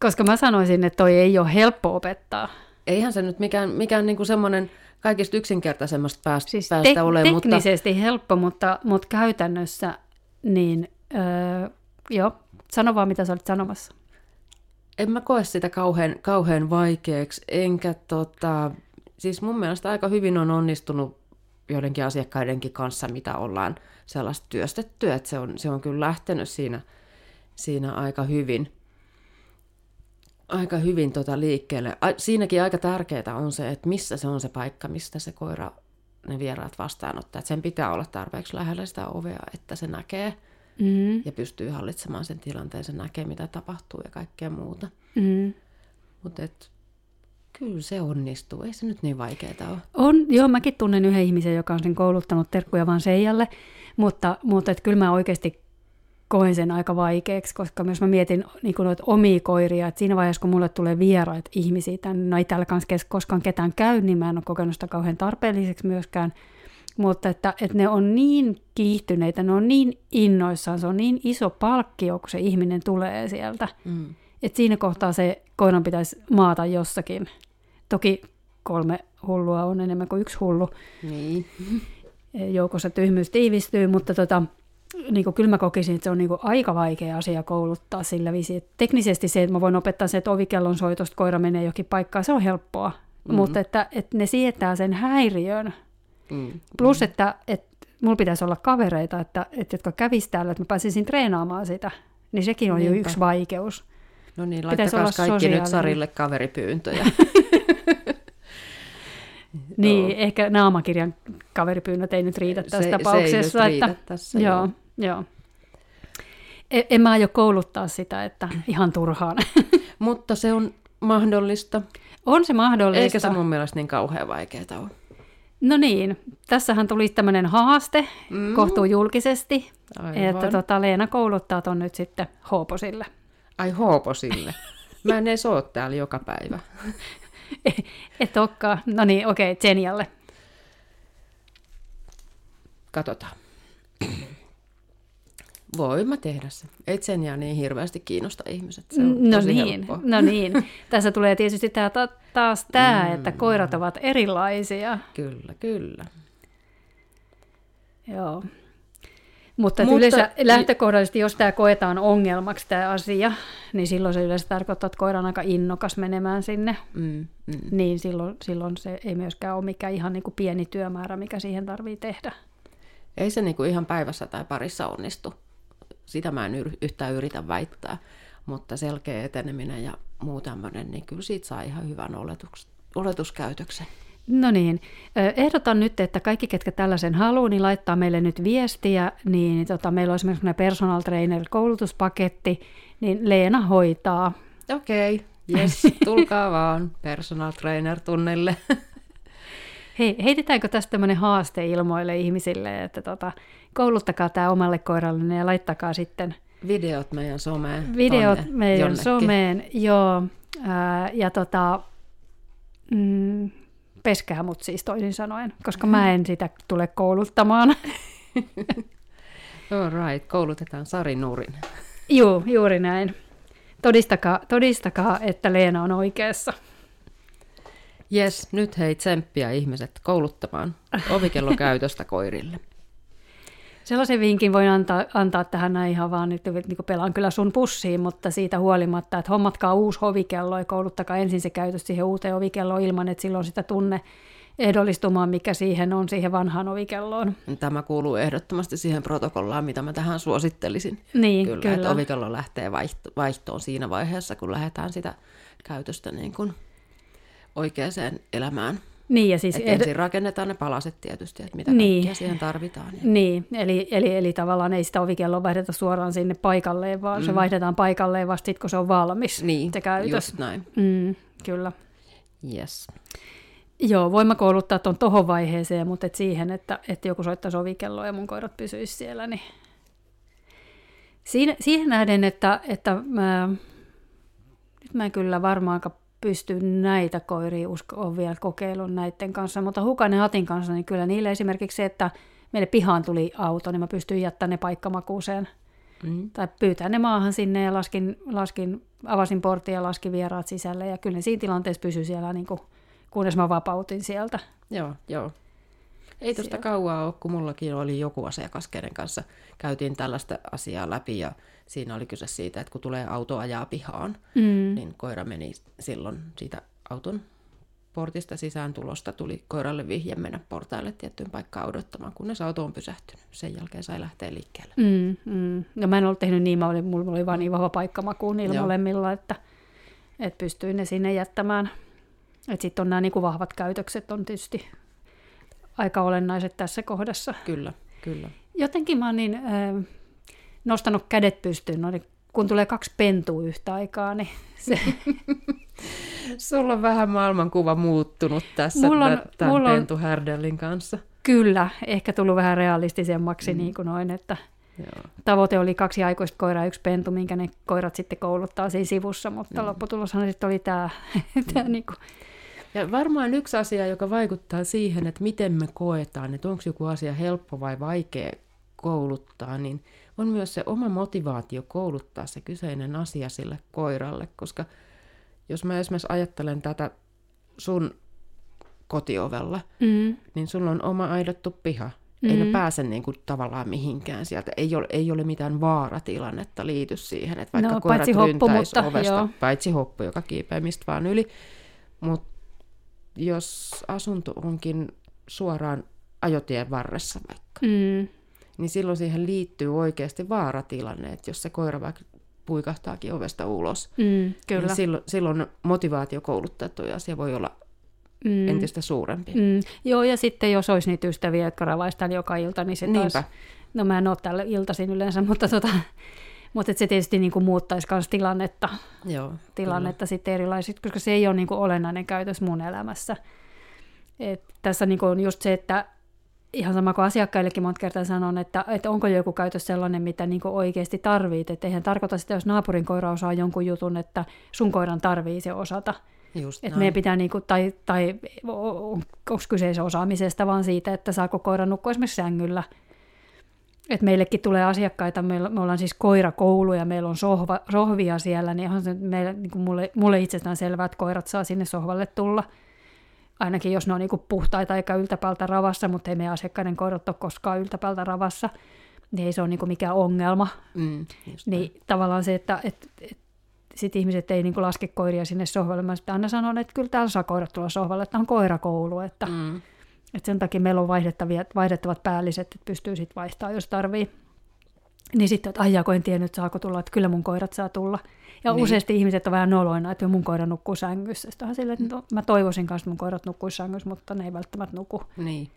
S2: Koska mä sanoisin, että toi ei ole helppo opettaa.
S1: Eihän se nyt mikään, mikään niinku semmoinen kaikista yksinkertaisemmasta päästä, siis päästä te- ole.
S2: Teknisesti mutta... helppo, mutta, mutta käytännössä niin... Öö, joo, sano vaan mitä sä olit sanomassa
S1: en mä koe sitä kauhean, kauhean vaikeaksi, enkä tota, siis mun mielestä aika hyvin on onnistunut joidenkin asiakkaidenkin kanssa, mitä ollaan sellaista työstetty, että se on, se on kyllä lähtenyt siinä, siinä aika hyvin, aika hyvin tota liikkeelle. A, siinäkin aika tärkeää on se, että missä se on se paikka, mistä se koira ne vieraat vastaanottaa. Että sen pitää olla tarpeeksi lähellä sitä ovea, että se näkee – mm. ja pystyy hallitsemaan sen tilanteen, se näkee mitä tapahtuu ja kaikkea muuta. Mm. Mutta kyllä se onnistuu, ei se nyt niin vaikeaa ole.
S2: On, joo, mäkin tunnen yhden ihmisen, joka on sen kouluttanut terkkuja vaan Seijalle, mutta, mutta et kyllä mä oikeasti koen sen aika vaikeaksi, koska myös mä mietin niin noita omia koiria, että siinä vaiheessa, kun mulle tulee vieraita ihmisiä, tänne, no ei täällä kanssa koskaan ketään käy, niin mä en ole kokenut sitä kauhean tarpeelliseksi myöskään, mutta että, että ne on niin kiihtyneitä, ne on niin innoissaan, se on niin iso palkkio, kun se ihminen tulee sieltä. Mm. Että siinä kohtaa se koiran pitäisi maata jossakin. Toki kolme hullua on enemmän kuin yksi hullu.
S1: Niin.
S2: Joukossa tyhmyys tiivistyy, mutta tota, niin kuin kyllä mä kokisin, että se on niin kuin aika vaikea asia kouluttaa sillä viisi. teknisesti se, että mä voin opettaa se, että ovikellon soitosta koira menee jokin paikkaan, se on helppoa. Mm. Mutta että, että ne sietää sen häiriön Mm. Plus, että, että mulla pitäisi olla kavereita, että, että jotka kävisi täällä, että mä pääsisin treenaamaan sitä. Niin sekin on Niinpä. jo yksi vaikeus.
S1: No niin, laittakaa kaikki sosiaalinen. nyt Sarille kaveripyyntöjä.
S2: niin, joo. ehkä naamakirjan kaveripyynnöt ei nyt riitä tässä se, tapauksessa. Se ei
S1: että, riitä tässä,
S2: joo, joo. joo. En, en mä aio kouluttaa sitä, että ihan turhaan.
S1: Mutta se on mahdollista.
S2: On se mahdollista.
S1: Eikä se mun mielestä niin kauhean vaikeaa ole.
S2: No niin, tässähän tuli tämmöinen haaste mm. kohtuu julkisesti, Aivan. että tota, Leena kouluttaa ton nyt sitten Hooposille.
S1: Ai Hooposille? Mä en edes ole täällä joka päivä.
S2: Et olekaan. No niin, okei, okay, Zenialle.
S1: Katsotaan. Voin mä tehdä se. Ei Tsenia niin hirveästi kiinnosta ihmiset. Se on
S2: no
S1: tosi
S2: niin,
S1: helppoa.
S2: no niin. Tässä tulee tietysti tää, taas tämä, mm. että koirat ovat erilaisia.
S1: Kyllä, kyllä.
S2: Joo. Mutta, Mutta yleensä lähtökohdallisesti, jos tämä koetaan ongelmaksi tämä asia, niin silloin se yleensä tarkoittaa, että koira on aika innokas menemään sinne. Mm, mm. Niin silloin, silloin se ei myöskään ole mikään ihan niin kuin pieni työmäärä, mikä siihen tarvii tehdä.
S1: Ei se niin kuin ihan päivässä tai parissa onnistu sitä mä en yhtään yritä väittää, mutta selkeä eteneminen ja muu tämmöinen, niin kyllä siitä saa ihan hyvän oletus, oletuskäytöksen.
S2: No niin, ehdotan nyt, että kaikki, ketkä tällaisen haluaa, niin laittaa meille nyt viestiä, niin tota, meillä on esimerkiksi personal trainer koulutuspaketti, niin Leena hoitaa.
S1: Okei, okay, yes, tulkaa vaan personal trainer tunnille.
S2: Hei, heitetäänkö tästä tämmöinen haaste ilmoille ihmisille, että tota, kouluttakaa tämä omalle koiralle ja laittakaa sitten
S1: videot meidän someen.
S2: Videot meidän jonnekin. someen, joo. Ää, ja tota, mm, peskää mut siis toisin sanoen, koska mä en sitä tule kouluttamaan.
S1: All right, koulutetaan Sari Nurin.
S2: Joo, juuri näin. Todistakaa, todistakaa, että Leena on oikeassa.
S1: Jes, nyt hei tsemppiä ihmiset kouluttamaan ovikellokäytöstä koirille.
S2: Sellaisen vinkin voin antaa, antaa tähän näin ihan vaan, nyt niin pelaan kyllä sun pussiin, mutta siitä huolimatta, että hommatkaa uusi ovikello ja kouluttakaa ensin se käytös siihen uuteen ovikelloon ilman, että silloin sitä tunne ehdollistumaan, mikä siihen on, siihen vanhaan ovikelloon.
S1: Tämä kuuluu ehdottomasti siihen protokollaan, mitä mä tähän suosittelisin.
S2: Niin,
S1: kyllä, kyllä. että ovikello lähtee vaihtoon siinä vaiheessa, kun lähdetään sitä käytöstä niin kuin oikeaan elämään.
S2: Niin, ja siis
S1: Et ensin rakennetaan ne palaset tietysti, että mitä niin. kaikkea siihen tarvitaan.
S2: Niin, eli, eli, eli tavallaan ei sitä ovikelloa vaihdeta suoraan sinne paikalleen, vaan mm. se vaihdetaan paikalleen vasta sitten, kun se on valmis,
S1: niin,
S2: se käytös.
S1: just näin.
S2: Mm, kyllä.
S1: Yes.
S2: Joo, voin mä kouluttaa tuon tohon vaiheeseen, mutta et siihen, että, että joku soittaisi ovikelloa ja mun koirat pysyisi siellä, niin Siinä, siihen nähden, että, että mä, nyt mä en kyllä varmaankaan pysty näitä koiria usko, on vielä kokeilun näiden kanssa, mutta hukainen hatin kanssa, niin kyllä niille esimerkiksi se, että meille pihaan tuli auto, niin mä pystyin jättämään ne paikkamakuuseen. Mm. Tai pyytää ne maahan sinne ja laskin, laskin, avasin portin ja laskin vieraat sisälle. Ja kyllä ne siinä tilanteessa pysyi siellä, niin kuin, kunnes mä vapautin sieltä.
S1: Joo, joo. Ei tuosta kauaa ole, kun mullakin oli joku asiakas, kenen kanssa käytiin tällaista asiaa läpi ja siinä oli kyse siitä, että kun tulee auto ajaa pihaan, mm. niin koira meni silloin siitä auton portista sisään tulosta tuli koiralle vihje mennä portaille tiettyyn paikkaan odottamaan, kunnes auto on pysähtynyt. Sen jälkeen sai lähteä liikkeelle.
S2: Mm, mm. No mä en ollut tehnyt niin, mä olin, mulla oli vaan niin vahva paikkamaku niillä Joo. molemmilla, että, että pystyin ne sinne jättämään. Sitten on nämä niin kuin vahvat käytökset on tietysti aika olennaiset tässä kohdassa.
S1: Kyllä, kyllä.
S2: Jotenkin mä oon niin äh, nostanut kädet pystyyn, no, niin kun tulee kaksi pentua yhtä aikaa, niin se...
S1: Sulla on vähän maailmankuva muuttunut tässä mulla on, tämän mulla on, pentuhärdellin kanssa.
S2: Kyllä, ehkä tullut vähän realistisemmaksi mm. niin kuin noin, että Joo. tavoite oli kaksi aikuista koiraa yksi pentu, minkä ne koirat sitten kouluttaa siinä sivussa, mutta mm. lopputuloshan sitten oli tämä, tämä mm. niin kuin,
S1: ja varmaan yksi asia, joka vaikuttaa siihen, että miten me koetaan, että onko joku asia helppo vai vaikea kouluttaa, niin on myös se oma motivaatio kouluttaa se kyseinen asia sille koiralle, koska jos mä esimerkiksi ajattelen tätä sun kotiovella, mm. niin sulla on oma aidottu piha. Mm. Ei ne mm. pääse niin kuin tavallaan mihinkään sieltä. Ei ole, ei ole mitään vaaratilannetta liity siihen, että vaikka no, koirat hoppu, mutta, ovesta, joo. paitsi hoppu, joka kiipeää mistä vaan yli. Mutta jos asunto onkin suoraan ajotien varressa vaikka, mm. Niin silloin siihen liittyy oikeasti vaaratilanne, että jos se koira vaikka puikahtaakin ovesta ulos, mm, kyllä. niin silloin, silloin motivaatio kouluttaa tuo asia voi olla mm. entistä suurempi. Mm.
S2: Joo, ja sitten jos olisi niitä ystäviä, jotka ravaistaan joka ilta, niin se taas... No mä en ole täällä iltaisin yleensä, mutta tota, mutta se tietysti niin kuin muuttaisi myös tilannetta,
S1: Joo,
S2: tilannetta sitten erilaiset, koska se ei ole niin kuin olennainen käytös mun elämässä. Et tässä niin kuin on just se, että ihan sama kuin asiakkaillekin monta kertaa sanon, että, että onko joku käytös sellainen, mitä niin kuin oikeasti tarvit. Että eihän tarkoita sitä, jos naapurin koira osaa jonkun jutun, että sun koiran tarvii se osata. Just että meidän pitää, niinku, tai, tai onko kyseessä osaamisesta, vaan siitä, että saako koira nukkua esimerkiksi sängyllä – et meillekin tulee asiakkaita, me, me ollaan siis koirakoulu ja meillä on sohva, sohvia siellä, niin ihan se meille, niin kuin mulle, mulle itsestään selvää, että koirat saa sinne sohvalle tulla. Ainakin jos ne on niin kuin puhtaita eikä yltäpäältä ravassa, mutta ei meidän asiakkaiden koirat ole koskaan yltäpäältä ravassa, niin ei se ole niin kuin mikään ongelma. Mm, niin tavallaan se, että et, et, sit ihmiset ei niin kuin laske koiria sinne sohvalle. Mä aina sanon, että kyllä täällä saa koirat tulla sohvalle, että on koirakoulu, että mm et sen takia meillä on vaihdettavia, vaihdettavat päälliset, että pystyy sitten vaihtamaan, jos tarvii. Niin sitten, että aijaa, en tiennyt, saako tulla, että kyllä mun koirat saa tulla. Ja niin. useasti ihmiset on vähän noloina, että mun koira nukkuu sängyssä. Sitten on silleen, että mä toivoisin kanssa, että mun koirat nukkuu sängyssä, mutta ne ei välttämättä nuku.
S1: Niin.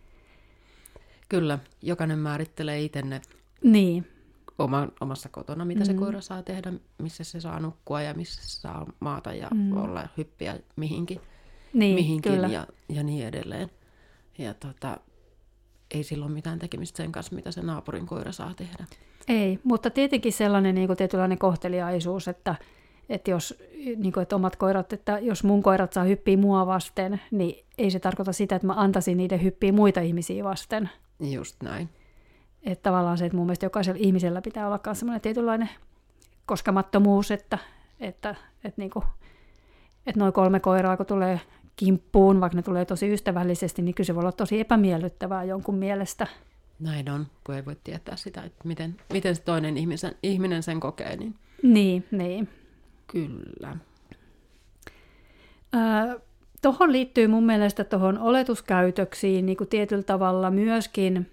S1: Kyllä, jokainen määrittelee itse ne
S2: niin.
S1: oma, omassa kotona, mitä mm. se koira saa tehdä, missä se saa nukkua ja missä se saa maata ja mm. olla hyppiä mihinkin, niin, mihinkin kyllä. Ja, ja niin edelleen. Ja tota, ei silloin mitään tekemistä sen kanssa, mitä se naapurin koira saa tehdä.
S2: Ei, mutta tietenkin sellainen niin kuin tietynlainen kohteliaisuus, että, Että jos niin kuin, että omat koirat, että jos mun koirat saa hyppiä mua vasten, niin ei se tarkoita sitä, että mä antaisin niiden hyppiä muita ihmisiä vasten.
S1: Just näin.
S2: Että tavallaan se, että mun mielestä jokaisella ihmisellä pitää olla myös semmoinen tietynlainen koskemattomuus, että, että, että, niin kuin, että noin kolme koiraa, kun tulee kimppuun, vaikka ne tulee tosi ystävällisesti, niin kyllä se voi olla tosi epämiellyttävää jonkun mielestä.
S1: Näin on, kun ei voi tietää sitä, että miten, miten se toinen ihmisen, ihminen sen kokee. Niin...
S2: Niin, niin.
S1: Kyllä.
S2: Tuohon liittyy mun mielestä tuohon oletuskäytöksiin niin kuin tietyllä tavalla myöskin,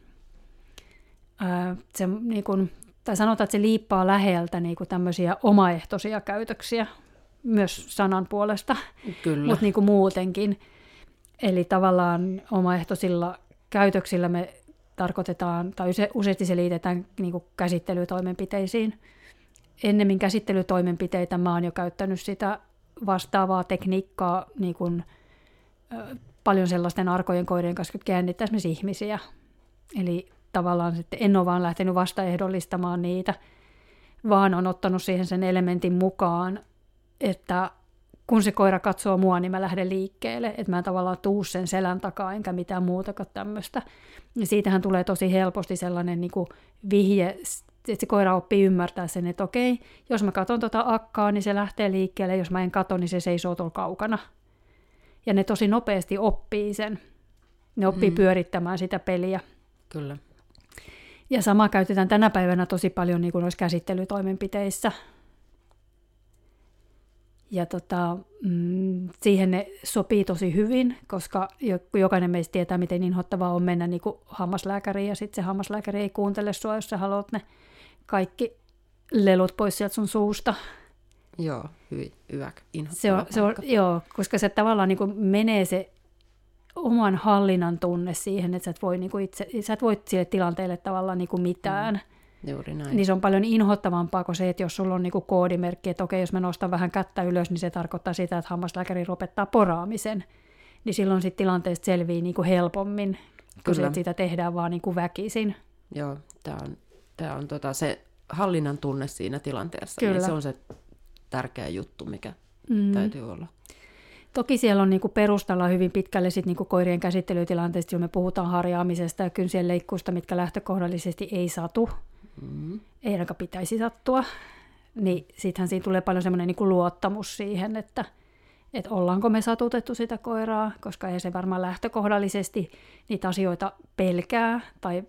S2: ää, se, niin kuin, tai sanotaan, että se liippaa läheltä niin kuin tämmöisiä omaehtoisia käytöksiä myös sanan puolesta, mutta niin kuin muutenkin. Eli tavallaan omaehtoisilla käytöksillä me tarkoitetaan, tai useasti se liitetään niin kuin käsittelytoimenpiteisiin. Ennemmin käsittelytoimenpiteitä mä oon jo käyttänyt sitä vastaavaa tekniikkaa niin kuin, paljon sellaisten arkojen koirien kanssa, jotka jännittäisi myös ihmisiä. Eli tavallaan sitten en ole vaan lähtenyt vastaehdollistamaan niitä, vaan on ottanut siihen sen elementin mukaan, että kun se koira katsoo mua, niin mä lähden liikkeelle, että mä en tavallaan tuu sen selän takaa enkä mitään muutakaan tämmöistä. Ja siitähän tulee tosi helposti sellainen niin kuin vihje, että se koira oppii ymmärtää sen, että okei, jos mä katson tuota akkaa, niin se lähtee liikkeelle, jos mä en katso, niin se seisoo tuolla kaukana. Ja ne tosi nopeasti oppii sen. Ne oppii mm. pyörittämään sitä peliä.
S1: Kyllä.
S2: Ja sama käytetään tänä päivänä tosi paljon niin kuin noissa käsittelytoimenpiteissä. Ja tota, mm, siihen ne sopii tosi hyvin, koska jokainen meistä tietää, miten inhottavaa on mennä niin kuin hammaslääkäriin, ja sitten se hammaslääkäri ei kuuntele sua, jos sä haluat ne kaikki lelut pois sieltä sun suusta.
S1: Joo, hyvin hyvä,
S2: se on, se on, Joo, koska se tavallaan niin kuin menee se oman hallinnan tunne siihen, että sä et voi, niin kuin itse, sä et voi sille tilanteelle tavallaan niin kuin mitään. Mm
S1: Juuri näin.
S2: Niin se on paljon inhottavampaa kuin se, että jos sulla on niinku koodimerkki, että okei, jos mä nostan vähän kättä ylös, niin se tarkoittaa sitä, että hammaslääkäri lopettaa poraamisen. Niin silloin sitten tilanteesta selvii niinku helpommin, kun se, että sitä tehdään vaan niinku väkisin.
S1: Joo, tämä on, tää on tota se hallinnan tunne siinä tilanteessa. Niin Kyllä. Niin se on se tärkeä juttu, mikä mm. täytyy olla.
S2: Toki siellä on niinku perustalla hyvin pitkälle sit niinku koirien käsittelytilanteesta, jos me puhutaan harjaamisesta ja kynsien leikkuusta, mitkä lähtökohdallisesti ei satu mm. ei ainakaan pitäisi sattua, niin sittenhän siinä tulee paljon semmoinen niin luottamus siihen, että, että ollaanko me satutettu sitä koiraa, koska ei se varmaan lähtökohdallisesti niitä asioita pelkää, tai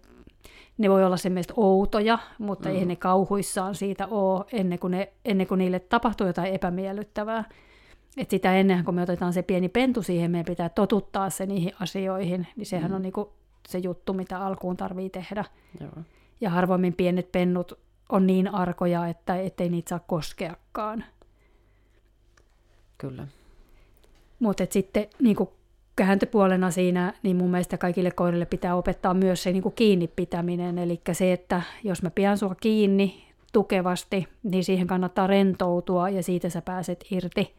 S2: ne voi olla semmoista outoja, mutta mm. ei ne kauhuissaan siitä ole ennen kuin, ne, ennen kuin niille tapahtuu jotain epämiellyttävää. Et sitä ennen kun me otetaan se pieni pentu siihen, meidän pitää totuttaa se niihin asioihin, niin sehän mm. on niinku se juttu, mitä alkuun tarvii tehdä. Joo ja harvoimmin pienet pennut on niin arkoja, että ettei niitä saa koskeakaan.
S1: Kyllä.
S2: Mutta sitten niin kääntöpuolena siinä, niin mun mielestä kaikille koirille pitää opettaa myös se niin kiinni pitäminen. Eli se, että jos mä pidän sua kiinni tukevasti, niin siihen kannattaa rentoutua ja siitä sä pääset irti.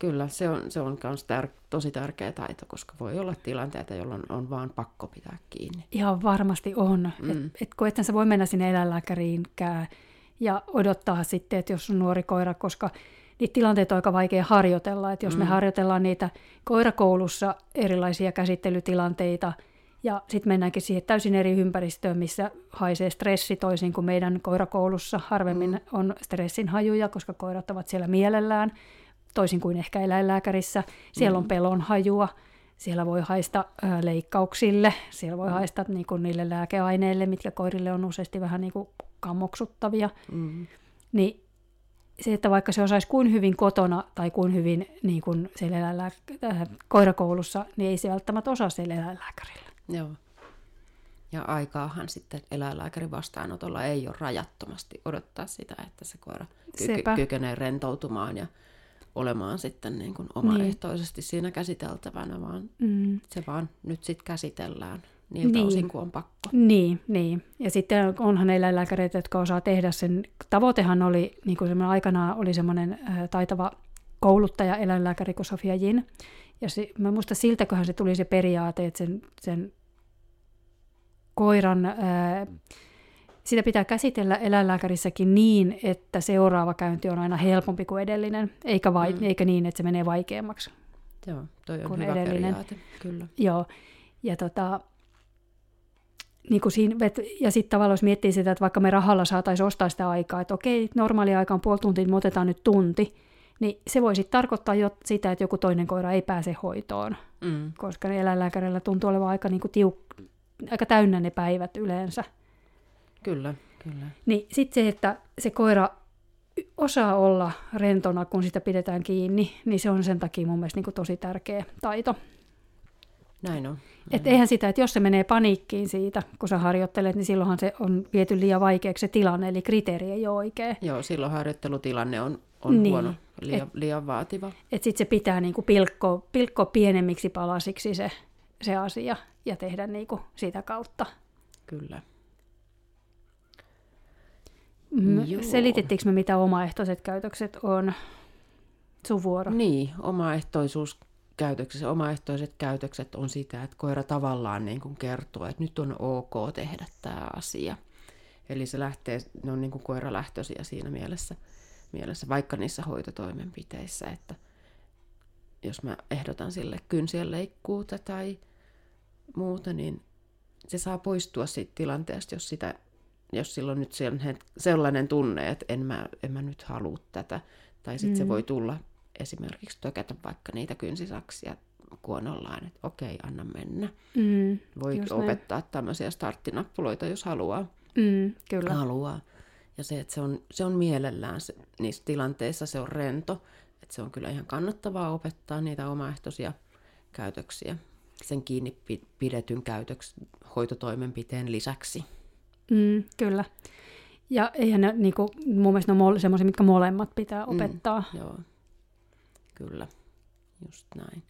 S1: Kyllä, se on, se on myös tär, tosi tärkeä taito, koska voi olla tilanteita, jolloin on vaan pakko pitää kiinni.
S2: Ihan varmasti on. Mm. Et, et kun et sä voi mennä sinne eläinlääkäriinkään ja odottaa sitten, että jos on nuori koira, koska niitä tilanteita on aika vaikea harjoitella. Että jos mm. me harjoitellaan niitä koirakoulussa erilaisia käsittelytilanteita, ja sitten mennäänkin siihen täysin eri ympäristöön, missä haisee stressi toisin kuin meidän koirakoulussa. Harvemmin mm. on stressin hajuja, koska koirat ovat siellä mielellään toisin kuin ehkä eläinlääkärissä. Siellä on mm. pelon hajua, siellä voi haista leikkauksille, siellä voi mm. haista niin kuin niille lääkeaineille, mitkä koirille on useasti vähän niin kuin kammoksuttavia. Mm. Niin se, että vaikka se osaisi kuin hyvin kotona tai kuin hyvin niin kuin äh, koirakoulussa, niin ei se välttämättä osaa siellä eläinlääkärillä.
S1: Joo. Ja aikaahan sitten eläinlääkärin vastaanotolla ei ole rajattomasti odottaa sitä, että se koira ky- kykenee rentoutumaan ja olemaan sitten niin kuin omaehtoisesti niin. siinä käsiteltävänä, vaan mm. se vaan nyt sitten käsitellään niiltä niin. osin, kun on pakko.
S2: Niin, niin. Ja sitten onhan eläinlääkäreitä, jotka osaa tehdä sen. Tavoitehan oli, niin kuin aikanaan oli semmoinen taitava kouluttaja, eläinlääkäri kuin Sofia Jin. Ja se, mä muista siltäköhän se tuli se periaate, että sen, sen koiran ää, sitä pitää käsitellä eläinlääkärissäkin niin, että seuraava käynti on aina helpompi kuin edellinen, eikä, vai, mm. eikä niin, että se menee vaikeammaksi.
S1: Joo, toi on hyvä edellinen. periaate, kyllä.
S2: Joo, ja tota, niin kuin siinä, ja sitten tavallaan jos miettii sitä, että vaikka me rahalla saataisiin ostaa sitä aikaa, että okei, normaali aika on puoli tuntia, me otetaan nyt tunti, niin se voi sitten tarkoittaa jo sitä, että joku toinen koira ei pääse hoitoon, mm. koska eläinlääkärillä tuntuu olevan aika, niin kuin tiuk- aika täynnä ne päivät yleensä.
S1: Kyllä, kyllä.
S2: Niin sitten se, että se koira osaa olla rentona, kun sitä pidetään kiinni, niin se on sen takia mun mielestä niin kuin tosi tärkeä taito.
S1: Näin on. Näin
S2: Et eihän sitä, että jos se menee paniikkiin siitä, kun sä harjoittelet, niin silloinhan se on viety liian vaikeaksi se tilanne, eli kriteeri ei ole oikea.
S1: Joo, silloin harjoittelutilanne on, on niin. huono, liian, et, liian vaativa.
S2: Että sitten se pitää niinku pilkkoa, pilkko pienemmiksi palasiksi se, se asia ja tehdä niinku sitä kautta.
S1: Kyllä.
S2: Selitettiinkö me, mitä omaehtoiset käytökset on? Sun vuoro.
S1: Niin, omaehtoisuus käytöksessä, omaehtoiset käytökset on sitä, että koira tavallaan niin kuin kertoo, että nyt on ok tehdä tämä asia. Eli se lähtee, ne on niin kuin koiralähtöisiä siinä mielessä, mielessä, vaikka niissä hoitotoimenpiteissä, että jos mä ehdotan sille kynsien leikkuuta tai muuta, niin se saa poistua siitä tilanteesta, jos, sitä, jos silloin nyt sellainen tunne, että en mä, en mä nyt halua tätä. Tai sitten mm. se voi tulla esimerkiksi tökätä vaikka niitä kynsisaksia kuonollaan, että okei, anna mennä. Mm, Voi opettaa näin. tämmöisiä starttinappuloita, jos haluaa.
S2: Mm, kyllä.
S1: Haluaa. Ja se, että se on, se on mielellään se, niissä tilanteissa, se on rento. Että se on kyllä ihan kannattavaa opettaa niitä omaehtoisia käytöksiä sen kiinni pidetyn käytöks, hoitotoimenpiteen lisäksi.
S2: Mm, kyllä. Ja eihän ne, niin kuin, mun mielestä ne on semmoisia, mitkä molemmat pitää mm, opettaa.
S1: Mm, joo. Kyllä, just näin.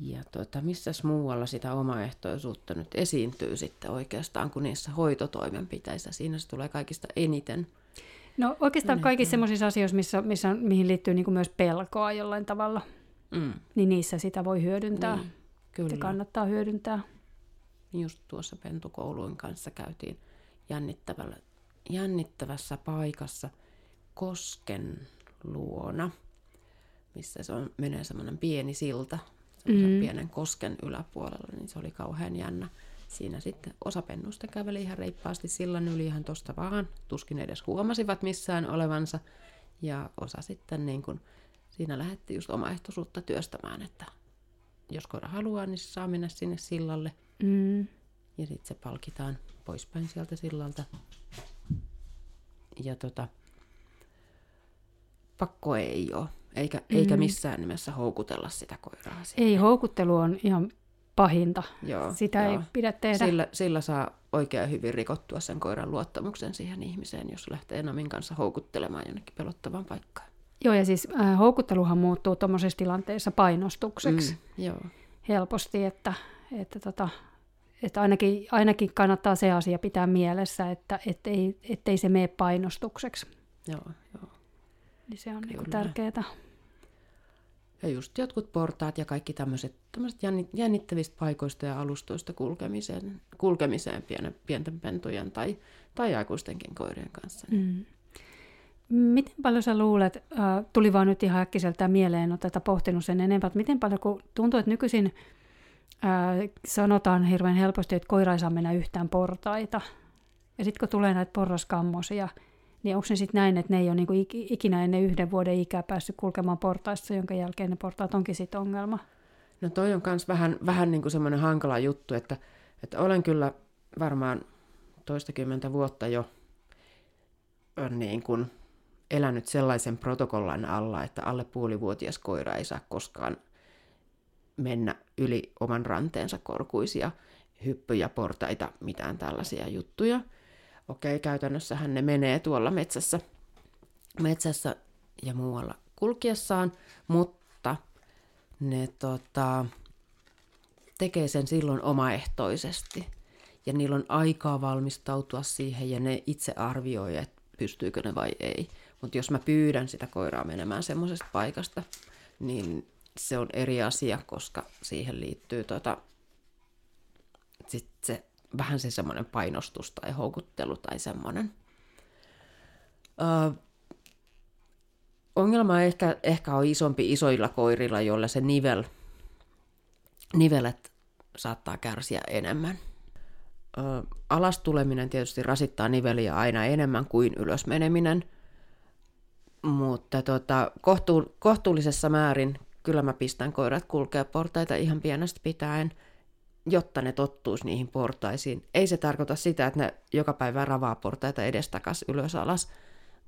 S1: Ja tuota, missäs muualla sitä omaehtoisuutta nyt esiintyy sitten oikeastaan kuin niissä hoitotoimenpiteissä? Siinä se tulee kaikista eniten.
S2: No oikeastaan eniten. kaikissa sellaisissa asioissa, missä, missä, mihin liittyy niin kuin myös pelkoa jollain tavalla, mm. niin niissä sitä voi hyödyntää. Niin, kyllä. Se kannattaa hyödyntää.
S1: Just tuossa pentukouluin kanssa käytiin jännittävällä, jännittävässä paikassa Kosken luona, missä se on, menee semmoinen pieni silta, semmoisen mm. pienen kosken yläpuolella, niin se oli kauhean jännä. Siinä sitten osa pennusta käveli ihan reippaasti sillan yli ihan tosta vaan, tuskin edes huomasivat missään olevansa. Ja osa sitten niin kun, siinä lähetti just omaehtoisuutta työstämään, että jos koira haluaa, niin se saa mennä sinne sillalle. Mm. Ja sitten se palkitaan poispäin sieltä sillalta. Ja tota, pakko ei ole, eikä, mm. eikä missään nimessä houkutella sitä koiraa.
S2: Siihen. Ei, houkuttelu on ihan pahinta. Joo, Sitä joo. ei pidä tehdä.
S1: Sillä, sillä saa oikein hyvin rikottua sen koiran luottamuksen siihen ihmiseen, jos lähtee Namin kanssa houkuttelemaan jonnekin pelottavaan paikkaan.
S2: Joo, ja siis äh, houkutteluhan muuttuu tuommoisessa tilanteessa painostukseksi mm, joo. helposti, että, että, tota, että ainakin, ainakin kannattaa se asia pitää mielessä, että et ei, ettei se mene painostukseksi.
S1: Joo, joo.
S2: Niin se on niin tärkeää.
S1: Ja just jotkut portaat ja kaikki tämmöiset, tämmöiset jännittävistä paikoista ja alustoista kulkemiseen, kulkemiseen pienen, pienten pentujen tai, tai aikuistenkin koirien kanssa. Mm.
S2: Miten paljon sä luulet, äh, tuli vaan nyt ihan äkkiseltä mieleen, että tätä pohtinut sen enempää, että miten paljon, kun tuntuu, että nykyisin äh, sanotaan hirveän helposti, että koira ei saa mennä yhtään portaita. Ja sitten kun tulee näitä porraskammosia, niin onko se sitten näin, että ne ei ole niinku ikinä ennen yhden vuoden ikää päässyt kulkemaan portaissa, jonka jälkeen ne portaat onkin sitten ongelma?
S1: No toi on myös vähän, vähän niin kuin semmoinen hankala juttu, että, että olen kyllä varmaan toistakymmentä vuotta jo niin kuin elänyt sellaisen protokollan alla, että alle puolivuotias koira ei saa koskaan mennä yli oman ranteensa korkuisia hyppyjä, portaita, mitään tällaisia juttuja – okei, käytännössähän ne menee tuolla metsässä, metsässä ja muualla kulkiessaan, mutta ne tota, tekee sen silloin omaehtoisesti. Ja niillä on aikaa valmistautua siihen ja ne itse arvioi, että pystyykö ne vai ei. Mutta jos mä pyydän sitä koiraa menemään semmoisesta paikasta, niin se on eri asia, koska siihen liittyy tota, sit se vähän se semmoinen painostus tai houkuttelu tai semmoinen. Ö, ongelma ehkä, ehkä on isompi isoilla koirilla, joilla se nivel, nivelet saattaa kärsiä enemmän. Ö, alas tuleminen tietysti rasittaa niveliä aina enemmän kuin ylös meneminen, mutta tota, kohtu, kohtuullisessa määrin kyllä mä pistän koirat kulkea portaita ihan pienestä pitäen, jotta ne tottuisi niihin portaisiin. Ei se tarkoita sitä, että ne joka päivä ravaa portaita edestakas ylös alas,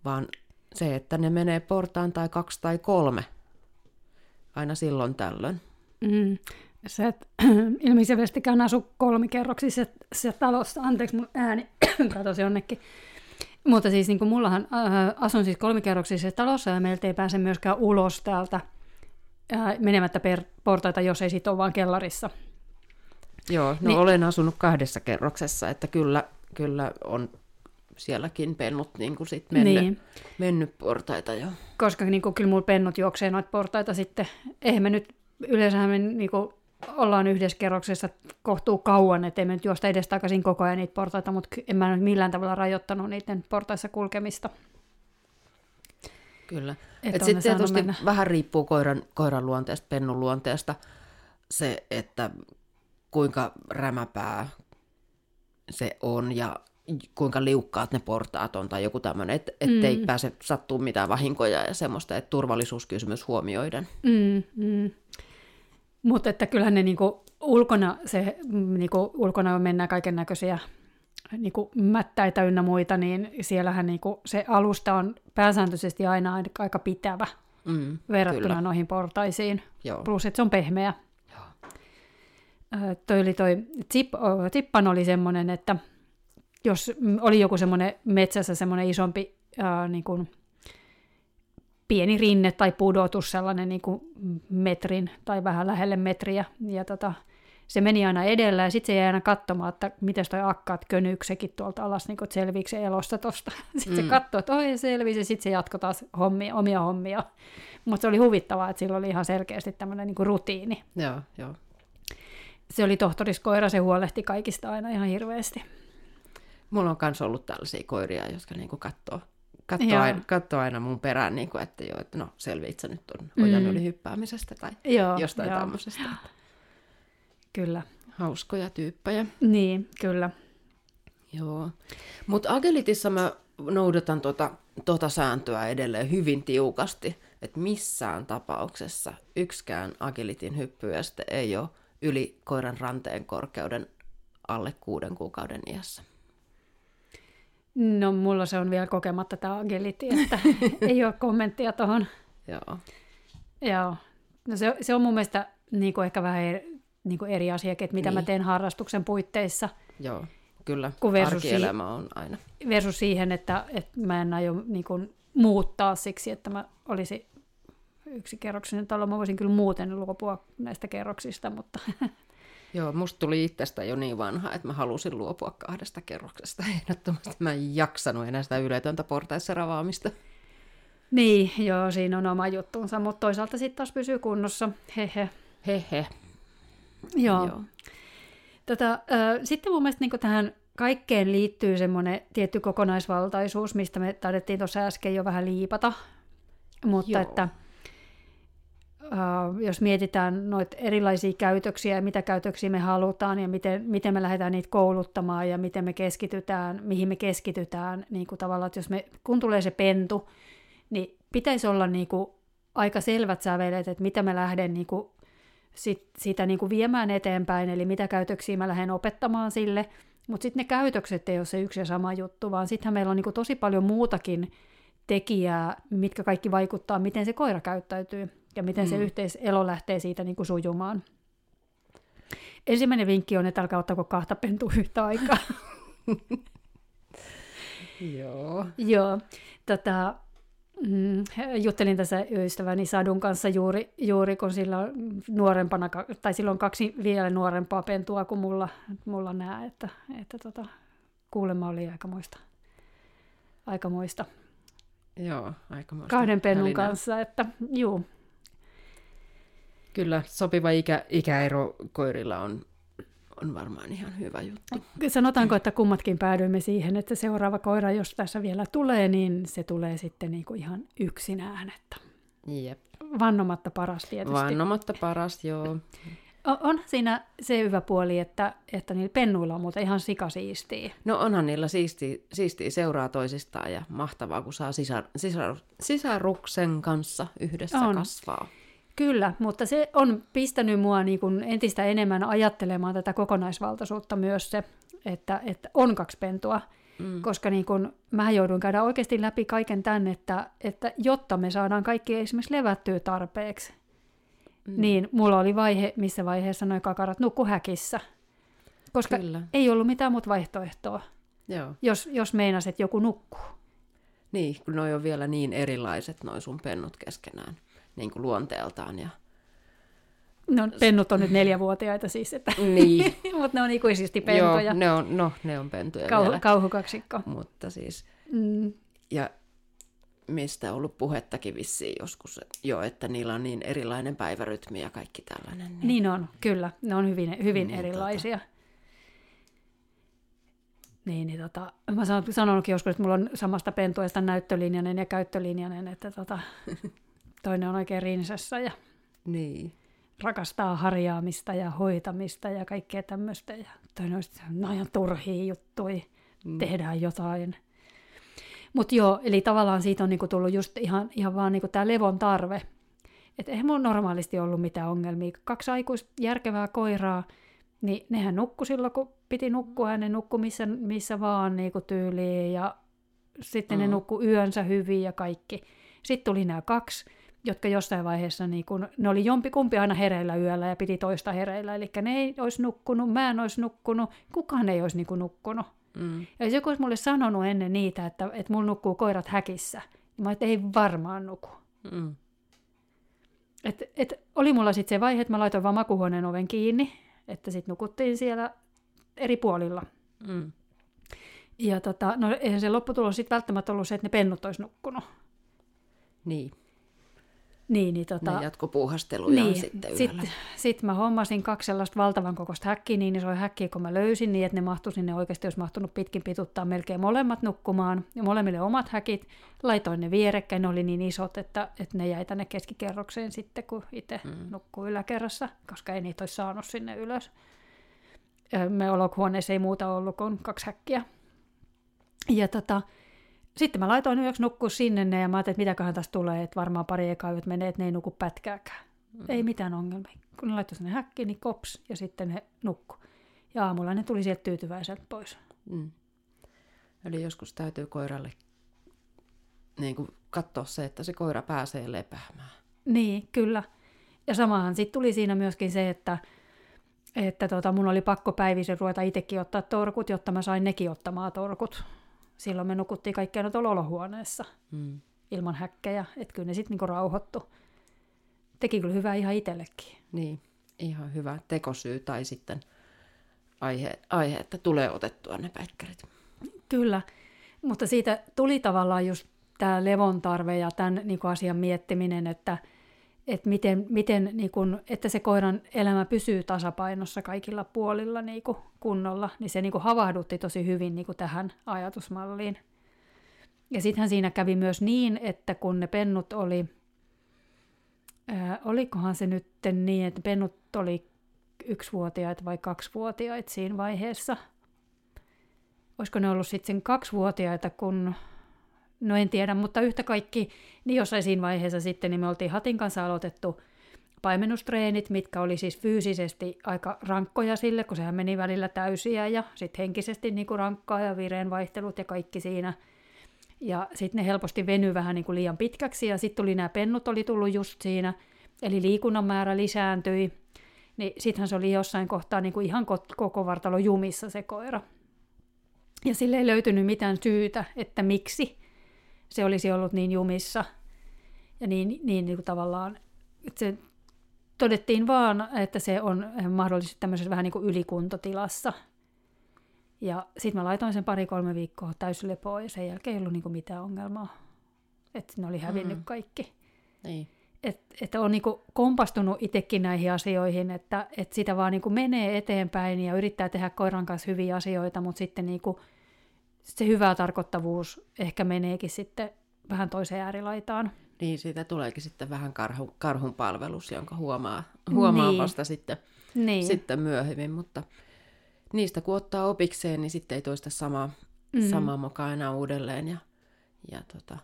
S1: vaan se, että ne menee portaan tai kaksi tai kolme aina silloin tällöin.
S2: Mm. Se, että ilmiselvästikään asu kolmikerroksisessa se talossa, anteeksi mun ääni katosi jonnekin. Mutta siis niin kuin mullahan äh, asun siis kolmikerroksisessa talossa ja meiltä ei pääse myöskään ulos täältä äh, menemättä per portaita, jos ei sit ole vaan kellarissa.
S1: Joo, no niin. olen asunut kahdessa kerroksessa, että kyllä, kyllä on sielläkin pennut niin kuin sit mennyt, niin. mennyt portaita jo.
S2: Koska niin kuin, kyllä mulla pennut juoksee noita portaita sitten. Eihän me nyt, yleensä me niin kuin, ollaan yhdessä kerroksessa kohtuu kauan, ettei me nyt juosta edes takaisin koko ajan niitä portaita, mutta en mä nyt millään tavalla rajoittanut niiden portaissa kulkemista.
S1: Kyllä. Et sitten tietysti mennä. vähän riippuu koiran, koiran luonteesta, pennun luonteesta se, että kuinka rämäpää se on ja kuinka liukkaat ne portaat on tai joku tämmöinen, et, ettei mm. pääse sattuu mitään vahinkoja ja semmoista, että turvallisuuskysymys huomioiden.
S2: Mm, mm. Mutta että kyllähän ne niinku ulkona, se, niinku ulkona mennään kaiken näköisiä niinku mättäitä ynnä muita, niin siellähän niinku se alusta on pääsääntöisesti aina aika pitävä mm, verrattuna kyllä. noihin portaisiin. Joo. Plus, että se on pehmeä. Joo. toi oli toi Zip, Zippan oli semmoinen, että jos oli joku semmoinen metsässä semmoinen isompi ää, niin kuin pieni rinne tai pudotus, sellainen niin kuin metrin tai vähän lähelle metriä, ja tota, se meni aina edellä, ja sitten se jäi aina katsomaan, että miten toi akkaat könyksekin tuolta alas, niin selviikö se elosta tuosta. Sitten mm. se katsoi, että oi selvisi, ja sitten se jatkoi taas hommia, omia hommia. Mutta se oli huvittavaa, että sillä oli ihan selkeästi tämmöinen niin rutiini.
S1: Joo, joo.
S2: Se oli tohtoriskoira, se huolehti kaikista aina ihan hirveästi.
S1: Mulla on myös ollut tällaisia koiria, jotka niinku katsoo, katsoo, aina, katsoo aina mun perään, niinku, että joo, että no selviit sä nyt on ojan mm. yli hyppäämisestä tai joo, jostain joo. tämmöisestä.
S2: Kyllä.
S1: Hauskoja tyyppejä.
S2: Niin, kyllä.
S1: Joo. Mutta Agelitissa mä noudatan tota, tota sääntöä edelleen hyvin tiukasti, että missään tapauksessa yksikään Agilitin hyppyjästä ei ole yli koiran ranteen korkeuden alle kuuden kuukauden iässä.
S2: No mulla se on vielä kokematta tämä agility, että ei ole kommenttia tuohon.
S1: Joo.
S2: Joo. No se, se on mun mielestä niin kuin ehkä vähän eri, niin kuin eri asia, että mitä niin. mä teen harrastuksen puitteissa.
S1: Joo, kyllä. Kun versus Arkielämä on aina.
S2: Versus siihen, että, että mä en aio niin kuin muuttaa siksi, että mä olisin yksi kerroksinen talo. Mä voisin kyllä muuten luopua näistä kerroksista, mutta
S1: Joo, musta tuli itsestä jo niin vanha, että mä halusin luopua kahdesta kerroksesta. Ehdottomasti mä en jaksanut enää sitä yletöntä portaissa ravaamista.
S2: Niin, joo, siinä on oma juttuunsa, mutta toisaalta sitten taas pysyy kunnossa. Hehe.
S1: Hehe.
S2: Joo. joo. Tota, äh, sitten mun mielestä niin tähän kaikkeen liittyy semmoinen tietty kokonaisvaltaisuus, mistä me taidettiin tuossa äsken jo vähän liipata. Mutta joo. että jos mietitään noita erilaisia käytöksiä ja mitä käytöksiä me halutaan ja miten, miten me lähdetään niitä kouluttamaan ja miten me keskitytään, mihin me keskitytään, niin kuin tavallaan, että jos me, kun tulee se pentu, niin pitäisi olla niin kuin aika selvät sävelet, että mitä me lähden niin kuin sit, sitä niin kuin viemään eteenpäin, eli mitä käytöksiä mä lähden opettamaan sille, mutta sitten ne käytökset ei ole se yksi ja sama juttu, vaan sittenhän meillä on niin kuin tosi paljon muutakin tekijää, mitkä kaikki vaikuttaa, miten se koira käyttäytyy ja miten mm. se yhteiselo lähtee siitä niin kuin sujumaan. Ensimmäinen vinkki on, että älkää ottako kahta pentua yhtä aikaa.
S1: Joo.
S2: Joo. Tota, mm, juttelin tässä ystäväni Sadun kanssa juuri, juuri kun sillä on nuorempana, tai silloin kaksi vielä nuorempaa pentua kuin mulla, mulla nää, että, että tota, kuulemma oli aikamoista. aikamoista.
S1: Joo, aikamoista.
S2: Kahden pennun kanssa, että juu,
S1: Kyllä, sopiva ikä, ikäero koirilla on, on varmaan ihan hyvä juttu.
S2: Sanotaanko, että kummatkin päädyimme siihen, että seuraava koira, jos tässä vielä tulee, niin se tulee sitten niin kuin ihan yksinään. Että
S1: Jep.
S2: vannomatta paras tietysti.
S1: Vannomatta paras, joo.
S2: On, siinä se hyvä puoli, että, että niillä pennuilla on muuten ihan sikasiistiä.
S1: No onhan niillä siistiä, siistiä seuraa toisistaan ja mahtavaa, kun saa sisar, sisar, sisaruksen kanssa yhdessä
S2: On.
S1: kasvaa.
S2: Kyllä, mutta se on pistänyt mua niin kuin entistä enemmän ajattelemaan tätä kokonaisvaltaisuutta myös se, että, että on kaksi pentua. Mm. Koska niin kuin, mä joudun käydä oikeasti läpi kaiken tämän, että, että jotta me saadaan kaikki esimerkiksi levättyä tarpeeksi, mm. niin mulla oli vaihe, missä vaiheessa noin kakarat nukku häkissä. Koska
S1: Kyllä.
S2: ei ollut mitään muuta vaihtoehtoa,
S1: Joo.
S2: jos, jos meinas, että joku nukkuu.
S1: Niin, kun noi on vielä niin erilaiset, noi sun pennut keskenään, niin kuin luonteeltaan. Ja...
S2: No, pennut on nyt neljävuotiaita siis, että,
S1: Niin,
S2: mutta ne on ikuisesti pentoja.
S1: joo, ne on, no, ne on pentuja
S2: Kau,
S1: vielä.
S2: kauhukaksikko.
S1: Mutta siis,
S2: Mm,
S1: ja mistä on ollut puhettakin vissiin joskus jo, että niillä on niin erilainen päivärytmi ja kaikki tällainen. Niin,
S2: niin on, kyllä. Ne on hyvin, hyvin
S1: Niin,
S2: erilaisia. Niin, niin tota, mä sanon, sanonutkin joskus, että mulla on samasta pentueesta näyttölinjainen ja käyttölinjainen, että tota, toinen on oikein rinsassa ja
S1: niin.
S2: rakastaa harjaamista ja hoitamista ja kaikkea tämmöistä. Ja toinen on sitten, no ihan turhia juttuja, mm. tehdään jotain. Mutta joo, eli tavallaan siitä on niinku tullut just ihan, ihan vaan niinku tämä levon tarve. Että eihän mulla normaalisti ollut mitään ongelmia. Kaksi aikuista järkevää koiraa, niin nehän nukkui silloin, kun piti nukkua, ja ne nukkui missä, missä vaan niinku tyyliin, ja sitten mm. ne nukkui yönsä hyvin ja kaikki. Sitten tuli nämä kaksi, jotka jossain vaiheessa, niin kun, ne oli jompikumpi aina hereillä yöllä ja piti toista hereillä. Eli ne ei olisi nukkunut, mä en olisi nukkunut, kukaan ei olisi niin kuin nukkunut.
S1: Mm.
S2: Ja jos joku olisi mulle sanonut ennen niitä, että, että mulla nukkuu koirat häkissä, niin mä että ei varmaan nuku.
S1: Mm.
S2: Et, et oli mulla sitten se vaihe, että mä laitoin vaan makuhuoneen oven kiinni, että sitten nukuttiin siellä eri puolilla.
S1: Mm.
S2: Ja tota, no eihän se lopputulos sitten välttämättä ollut se, että ne pennut olisi nukkunut.
S1: Niin,
S2: Niin, niin tota,
S1: ne jatkopuuhasteluja niin, sitten.
S2: Sitten sit mä hommasin kaksi sellaista valtavan kokoista häkkiä, niin isoja häkkiä, kun mä löysin, niin että ne mahtu sinne oikeasti, olisi mahtunut pitkin pituttaa melkein molemmat nukkumaan, ja molemmille omat häkit. Laitoin ne vierekkäin, ne oli niin isot, että, että ne jäi tänne keskikerrokseen sitten, kun itse mm. nukkuu yläkerrassa, koska ei niitä olisi saanut sinne ylös. Me olohuoneessa ei muuta ollut kuin kaksi häkkiä. Ja tota, sitten mä laitoin yöksi nukkua sinne ne, ja mä ajattelin, että mitäköhän tästä tulee, että varmaan pari ekaa yöt menee, että ne ei nuku pätkääkään. Mm. Ei mitään ongelmia. Kun ne laittoi sinne häkkiin, niin kops, ja sitten ne nukku. Ja aamulla ne tuli sieltä tyytyväiseltä pois.
S1: Mm. Eli joskus täytyy koiralle niin kuin katsoa se, että se koira pääsee lepäämään.
S2: Niin, kyllä. Ja samahan sitten tuli siinä myöskin se, että, että tota, mun oli pakko päivisin ruveta itsekin ottaa torkut, jotta mä sain nekin ottamaan torkut. Silloin me nukuttiin kaikkea tuolla olohuoneessa
S1: Mm.
S2: ilman häkkejä, että kyllä ne sitten niinku rauhoittu. Teki kyllä hyvää ihan itsellekin.
S1: Niin, ihan hyvä tekosyy tai sitten aihe, aihe, että tulee otettua ne päikkärit.
S2: Kyllä, mutta siitä tuli tavallaan just tämä levon tarve ja tämän niin kuin asian miettiminen, että, että miten, miten niin kuin, että se koiran elämä pysyy tasapainossa kaikilla puolilla niin kuin kunnolla, niin se niin kuin havahdutti tosi hyvin niin kuin tähän ajatusmalliin. Ja sittenhän siinä kävi myös niin, että kun ne pennut oli, ää, olikohan se nyt niin, että pennut oli yksivuotiaita vai kaksivuotiaita siinä vaiheessa – olisiko ne ollut sitten sen kaksivuotiaita, kun, no en tiedä, mutta yhtä kaikki, niin jossain siinä vaiheessa sitten, niin me oltiin Hatin kanssa aloitettu paimennustreenit, mitkä oli siis fyysisesti aika rankkoja sille, kun sehän meni välillä täysiä ja sitten henkisesti niin kuin rankkaa ja vireenvaihtelut ja kaikki siinä. Ja sitten ne helposti venyi vähän niin kuin liian pitkäksi ja sitten tuli nämä pennut oli tullut just siinä, eli liikunnan määrä lisääntyi. Niin sittenhän se oli jossain kohtaa niin kuin ihan koko vartalo jumissa se koira. Ja sille ei löytynyt mitään syytä, että miksi se olisi ollut niin jumissa. Ja niin, niin, niin kuin tavallaan, että se todettiin vaan, että se on mahdollisesti tämmöisessä vähän niin kuin ylikuntotilassa. Ja sitten mä laitoin sen pari-kolme viikkoa täyslepoa ja sen jälkeen ei ollut niin kuin mitään ongelmaa. Että ne oli hävinnyt mm. kaikki.
S1: Niin.
S2: että et on niinku kompastunut itsekin näihin asioihin, että et sitä vaan niinku menee eteenpäin ja yrittää tehdä koiran kanssa hyviä asioita, mutta sitten se hyvä tarkoittavuus ehkä meneekin sitten vähän toiseen äärilaitaan.
S1: Niin, siitä tuleekin sitten vähän karhu, karhun palvelus, jonka huomaa, huomaa niin. vasta sitten, niin. sitten myöhemmin, mutta niistä kun ottaa opikseen, niin sitten ei toista samaa, mm. samaa mokaa enää uudelleen ja, ja tota,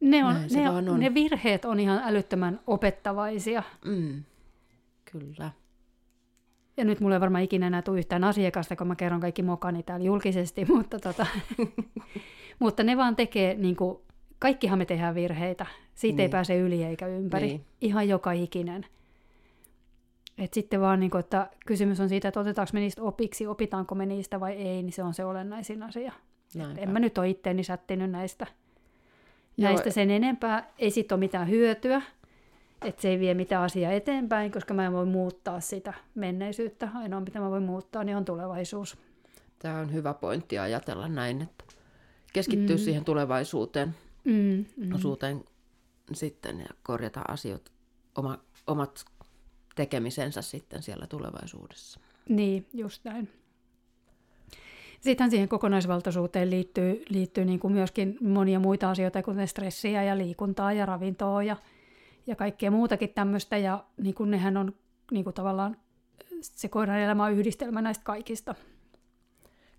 S2: ne, on, ne, on. ne virheet on ihan älyttömän opettavaisia.
S1: Mm, kyllä.
S2: Ja nyt mulle ei varmaan ikinä enää tule yhtään asiakasta, kun mä kerron kaikki mokani täällä julkisesti, mutta, tota, mutta ne vaan tekee, niin kuin, kaikkihan me tehdään virheitä. Siitä niin. ei pääse yli eikä ympäri. Niin. Ihan joka ikinen. Et sitten vaan, niin kuin, että kysymys on siitä, että otetaanko me niistä opiksi, opitaanko me niistä vai ei, niin se on se olennaisin asia. En mä nyt ole itteeni sättinyt näistä Näistä sen enempää ei sit ole mitään hyötyä, että se ei vie mitään asiaa eteenpäin, koska mä en voi muuttaa sitä menneisyyttä. Ainoa, mitä mä voin muuttaa, niin on tulevaisuus.
S1: Tämä on hyvä pointti ajatella näin, että keskittyy mm. siihen tulevaisuuteen mm, mm. osuuteen sitten ja korjata asiat, oma, omat tekemisensä sitten siellä tulevaisuudessa.
S2: Niin, just näin. Sitten siihen kokonaisvaltaisuuteen liittyy, liittyy niin kuin myöskin monia muita asioita, kuten stressiä ja liikuntaa ja ravintoa ja, ja kaikkea muutakin tämmöistä. Ja niin kuin nehän on niin kuin tavallaan se koiran elämä on yhdistelmä näistä kaikista.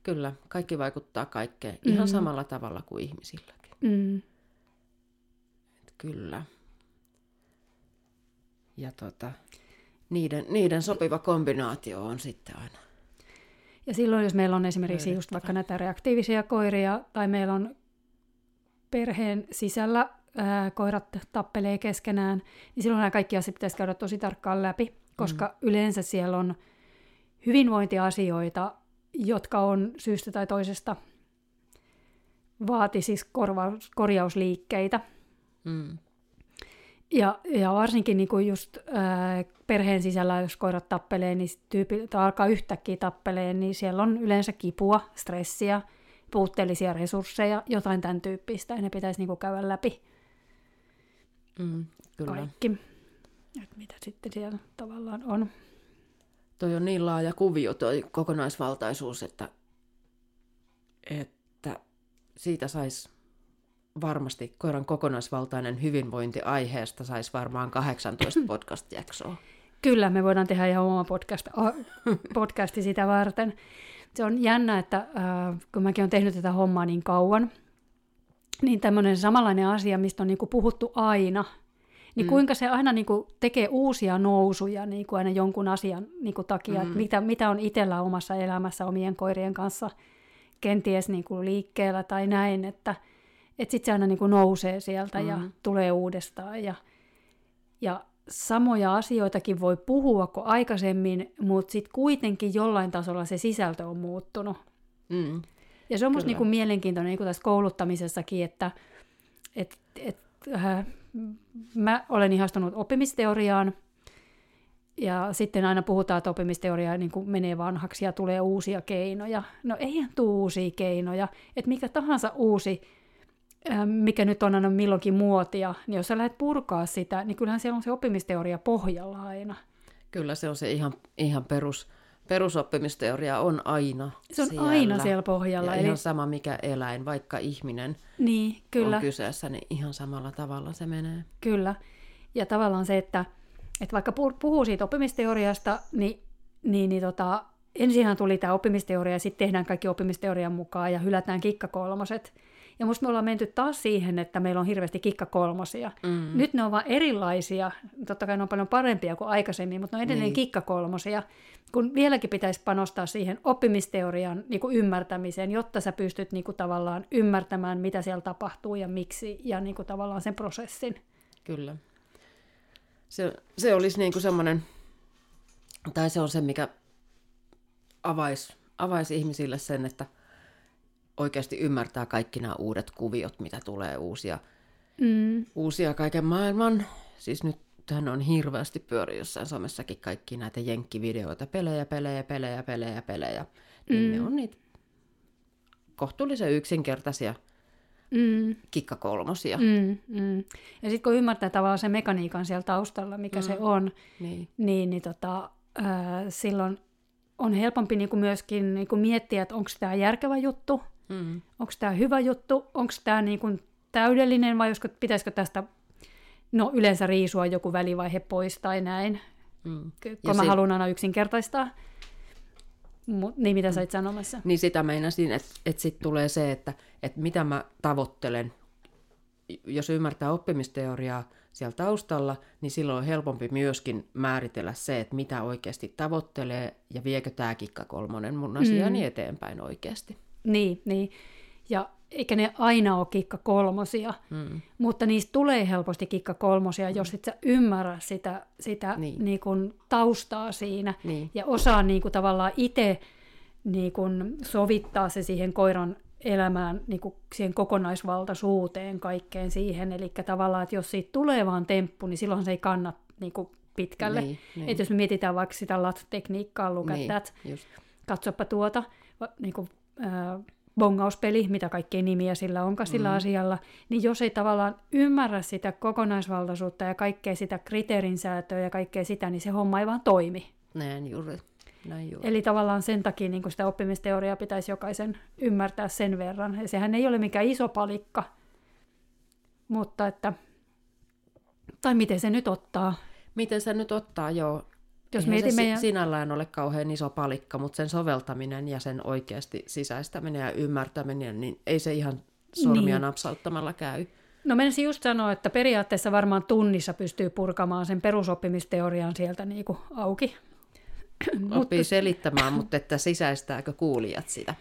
S1: Kyllä, kaikki vaikuttaa kaikkeen ihan mm. samalla tavalla kuin ihmisilläkin. Mm. Et kyllä. Ja tota, niiden, niiden sopiva kombinaatio on sitten aina
S2: ja silloin, jos meillä on esimerkiksi just vaikka näitä reaktiivisia koiria, tai meillä on perheen sisällä ää, koirat tappelee keskenään, niin silloin nämä kaikki asiat pitäisi käydä tosi tarkkaan läpi, koska mm. yleensä siellä on hyvinvointiasioita, jotka on syystä tai toisesta vaati siis korvaus, korjausliikkeitä. Mm. Ja, ja varsinkin niin kuin just ää, perheen sisällä, jos koirat tappelee, niin tyypi, tai alkaa yhtäkkiä tappelee, niin siellä on yleensä kipua, stressiä, puutteellisia resursseja, jotain tämän tyyppistä, ja ne pitäisi niin kuin käydä läpi.
S1: Mm, kyllä.
S2: Kaikki. Et mitä sitten siellä tavallaan on.
S1: Toi on niin laaja kuvio, toi kokonaisvaltaisuus, että, että siitä saisi varmasti koiran kokonaisvaltainen hyvinvointi aiheesta saisi varmaan 18 podcast-jaksoa.
S2: Kyllä, me voidaan tehdä ihan oma podcast, podcasti sitä varten. Se on jännä, että äh, kun mäkin olen tehnyt tätä hommaa niin kauan, niin tämmöinen samanlainen asia, mistä on niinku puhuttu aina, niin mm. kuinka se aina niinku tekee uusia nousuja niinku aina jonkun asian niinku takia, mm. että mitä, mitä on itsellä omassa elämässä omien koirien kanssa kenties niinku liikkeellä tai näin, että – että sitten se aina niin kuin nousee sieltä mm. ja tulee uudestaan. Ja, ja samoja asioitakin voi puhua kuin aikaisemmin, mutta sitten kuitenkin jollain tasolla se sisältö on muuttunut. Mm. Ja se on minusta niin mielenkiintoinen niin kuin tässä kouluttamisessakin, että et, et, äh, mä olen ihastunut oppimisteoriaan, ja sitten aina puhutaan, että oppimisteoria niin kuin menee vanhaksi ja tulee uusia keinoja. No eihän tule uusia keinoja. Että mikä tahansa uusi Ähm, mikä nyt on aina milloinkin muotia, niin jos sä lähdet purkaa sitä, niin kyllähän siellä on se oppimisteoria pohjalla aina.
S1: Kyllä se on se ihan, ihan perus, perusoppimisteoria on aina
S2: Se on
S1: siellä.
S2: aina siellä pohjalla.
S1: Ja eli... ihan sama mikä eläin, vaikka ihminen niin, kyllä. on kyseessä, niin ihan samalla tavalla se menee.
S2: Kyllä. Ja tavallaan se, että, että vaikka puhuu siitä oppimisteoriasta, niin, niin, niin tota, ensinhän tuli tämä oppimisteoria ja sitten tehdään kaikki oppimisteorian mukaan ja hylätään kikkakolmoset. Ja musta me ollaan menty taas siihen, että meillä on hirveästi kikkakolmosia. Mm. Nyt ne on vaan erilaisia. Totta kai ne on paljon parempia kuin aikaisemmin, mutta ne on edelleen niin. kikkakolmosia. Kun vieläkin pitäisi panostaa siihen oppimisteorian niin kuin ymmärtämiseen, jotta sä pystyt niin kuin tavallaan ymmärtämään, mitä siellä tapahtuu ja miksi, ja niin kuin tavallaan sen prosessin.
S1: Kyllä. Se, se olisi niin kuin semmoinen, tai se on se, mikä avaisi, avaisi ihmisille sen, että – oikeasti ymmärtää kaikki nämä uudet kuviot, mitä tulee uusia, mm. uusia kaiken maailman. Siis nyt hän on hirveästi pyöri jossain somessakin kaikki näitä jenkkivideoita, pelejä, pelejä, pelejä, pelejä, pelejä. Niin mm. ne on niitä kohtuullisen yksinkertaisia
S2: Mm,
S1: kikkakolmosia.
S2: mm, mm. Ja sitten kun ymmärtää tavallaan se mekaniikan siellä taustalla, mikä mm. se on,
S1: Niin.
S2: niin, niin tota, ää, silloin on helpompi niin kuin myöskin niin kuin miettiä, että onko tämä järkevä juttu,
S1: Mm.
S2: onko tämä hyvä juttu, onko tämä niin kuin täydellinen vai olisiko, pitäisikö tästä no, yleensä riisua joku välivaihe pois tai näin,
S1: Mm.
S2: kun
S1: Ja
S2: mä
S1: se-
S2: haluan aina yksinkertaistaa. Mut, niin mitä sä olit sanomassa?
S1: Niin sitä meinasin, että, että sitten tulee se, että, että mitä mä tavoittelen. Jos ymmärtää oppimisteoriaa siellä taustalla, niin silloin on helpompi myöskin määritellä se, että mitä oikeasti tavoittelee ja viekö tämä kikka kolmonen mun asiaani mm. eteenpäin oikeasti.
S2: Niin, niin. Ja eikä ne aina ole kikka kolmosia,
S1: Mm.
S2: mutta niistä tulee helposti kikka kolmosia, jos et sä ymmärrä sitä, sitä
S1: Niin.
S2: niin. Kun taustaa siinä
S1: Niin.
S2: ja osaa niin kun tavallaan itse niin kun sovittaa se siihen koiran elämään, niin kun siihen kokonaisvaltaisuuteen, kaikkeen siihen. Eli tavallaan, että jos siitä tulee vaan temppu, niin silloin se ei kannata niin kun pitkälle.
S1: Niin, niin.
S2: Että jos me mietitään vaikka sitä lat-tekniikkaa, look
S1: Niin, just.
S2: katsoppa tuota, niin kuin, bongauspeli, mitä kaikkea nimiä sillä onkaan sillä mm. asialla, niin jos ei tavallaan ymmärrä sitä kokonaisvaltaisuutta ja kaikkea sitä kriteerinsäätöä ja kaikkea sitä, niin se homma ei vaan toimi.
S1: Näin juuri. Näin juuri.
S2: Eli tavallaan sen takia niin sitä oppimisteoriaa pitäisi jokaisen ymmärtää sen verran. Ja sehän ei ole mikään iso palikka, mutta että, tai miten se nyt ottaa.
S1: Miten se nyt ottaa, joo.
S2: Jos
S1: Eihän se
S2: ja-
S1: sinällään ole kauhean iso palikka, mutta sen soveltaminen ja sen oikeasti sisäistäminen ja ymmärtäminen, niin ei se ihan sormia
S2: niin.
S1: napsauttamalla käy.
S2: No menisin just sanoa, että periaatteessa varmaan tunnissa pystyy purkamaan sen perusoppimisteorian sieltä niin kuin auki.
S1: Oppii selittämään, mutta että sisäistääkö kuulijat sitä,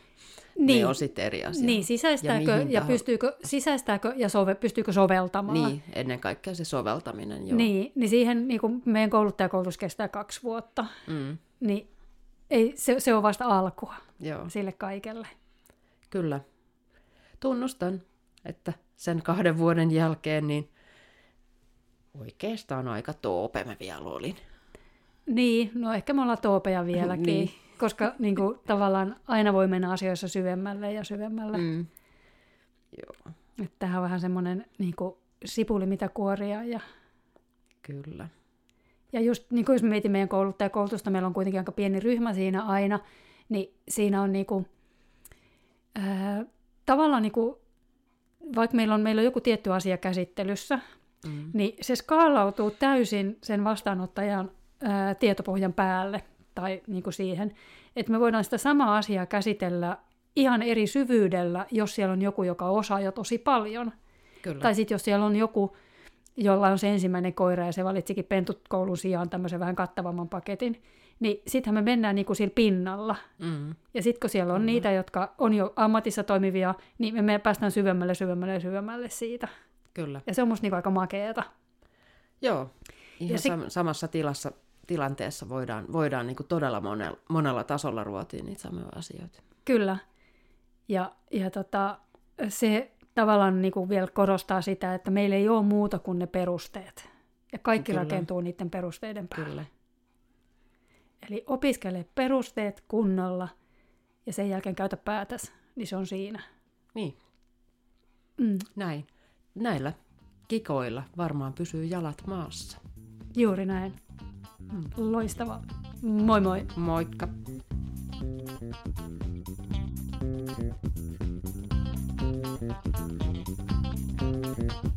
S1: niin. Ne on sitten eri asia.
S2: Niin, sisäistääkö
S1: Ja
S2: ja, pystyykö, sisäistääkö ja sove, pystyykö soveltamaan.
S1: Niin, ennen kaikkea se soveltaminen, joo.
S2: Niin, niin siihen niin kuin meidän kouluttajakoulutus kestää kaksi vuotta,
S1: Mm,
S2: niin ei, se, se on vasta alkua
S1: joo,
S2: sille kaikelle.
S1: kyllä. Tunnustan, että sen kahden vuoden jälkeen niin oikeastaan aika toope mä vielä olin.
S2: Niin, no ehkä me ollaan toopeja vieläkin,
S1: Niin.
S2: Koska niin kuin, tavallaan aina voi mennä asioissa syvemmälle ja syvemmälle. Mm.
S1: Mm. Joo,
S2: Että tähän on vähän semmoinen niin kuin, sipuli mitä kuoria ja
S1: kyllä.
S2: Ja just niin kuin jos me mietimme meidän kouluttajakoulutusta, meillä on kuitenkin aika pieni ryhmä siinä aina, niin siinä on niin kuin, ää, tavallaan niin kuin, vaikka meillä on, meillä on joku tietty asia käsittelyssä,
S1: Mm.
S2: niin se skaalautuu täysin sen vastaanottajan ää, tietopohjan päälle tai niin kuin siihen, että me voidaan sitä samaa asiaa käsitellä ihan eri syvyydellä, jos siellä on joku, joka osaa jo tosi paljon.
S1: Kyllä.
S2: Tai sitten jos siellä on joku, jolla on se ensimmäinen koira ja se valitsikin pentukoulun sijaan tämmöisen vähän kattavamman paketin, niin sittenhän me mennään niin kuin sillä pinnalla.
S1: Mm.
S2: Ja sitten kun siellä on mm. niitä, jotka on jo ammatissa toimivia, niin me, päästään syvemmälle, syvemmälle ja syvemmälle siitä.
S1: Kyllä.
S2: Ja se on musta niin aika makeeta.
S1: Joo, ihan
S2: Ja
S1: sit- samassa tilassa, tilanteessa voidaan, voidaan niin kuin todella monella, monella tasolla ruotia niitä samoja asioita.
S2: Kyllä. Ja, ja tota, se tavallaan niin kuin vielä korostaa sitä, että meillä ei ole muuta kuin ne perusteet. Ja kaikki
S1: Kyllä.
S2: Rakentuu niiden perusteiden päälle.
S1: Kyllä.
S2: Eli opiskele perusteet kunnolla ja sen jälkeen käytä päätäs, niin se on siinä.
S1: Niin,
S2: Mm,
S1: näin. Näillä kikoilla varmaan pysyy jalat maassa.
S2: juuri näin. Mm. Loistavaa. Moi moi.
S1: Moikka. Thank you.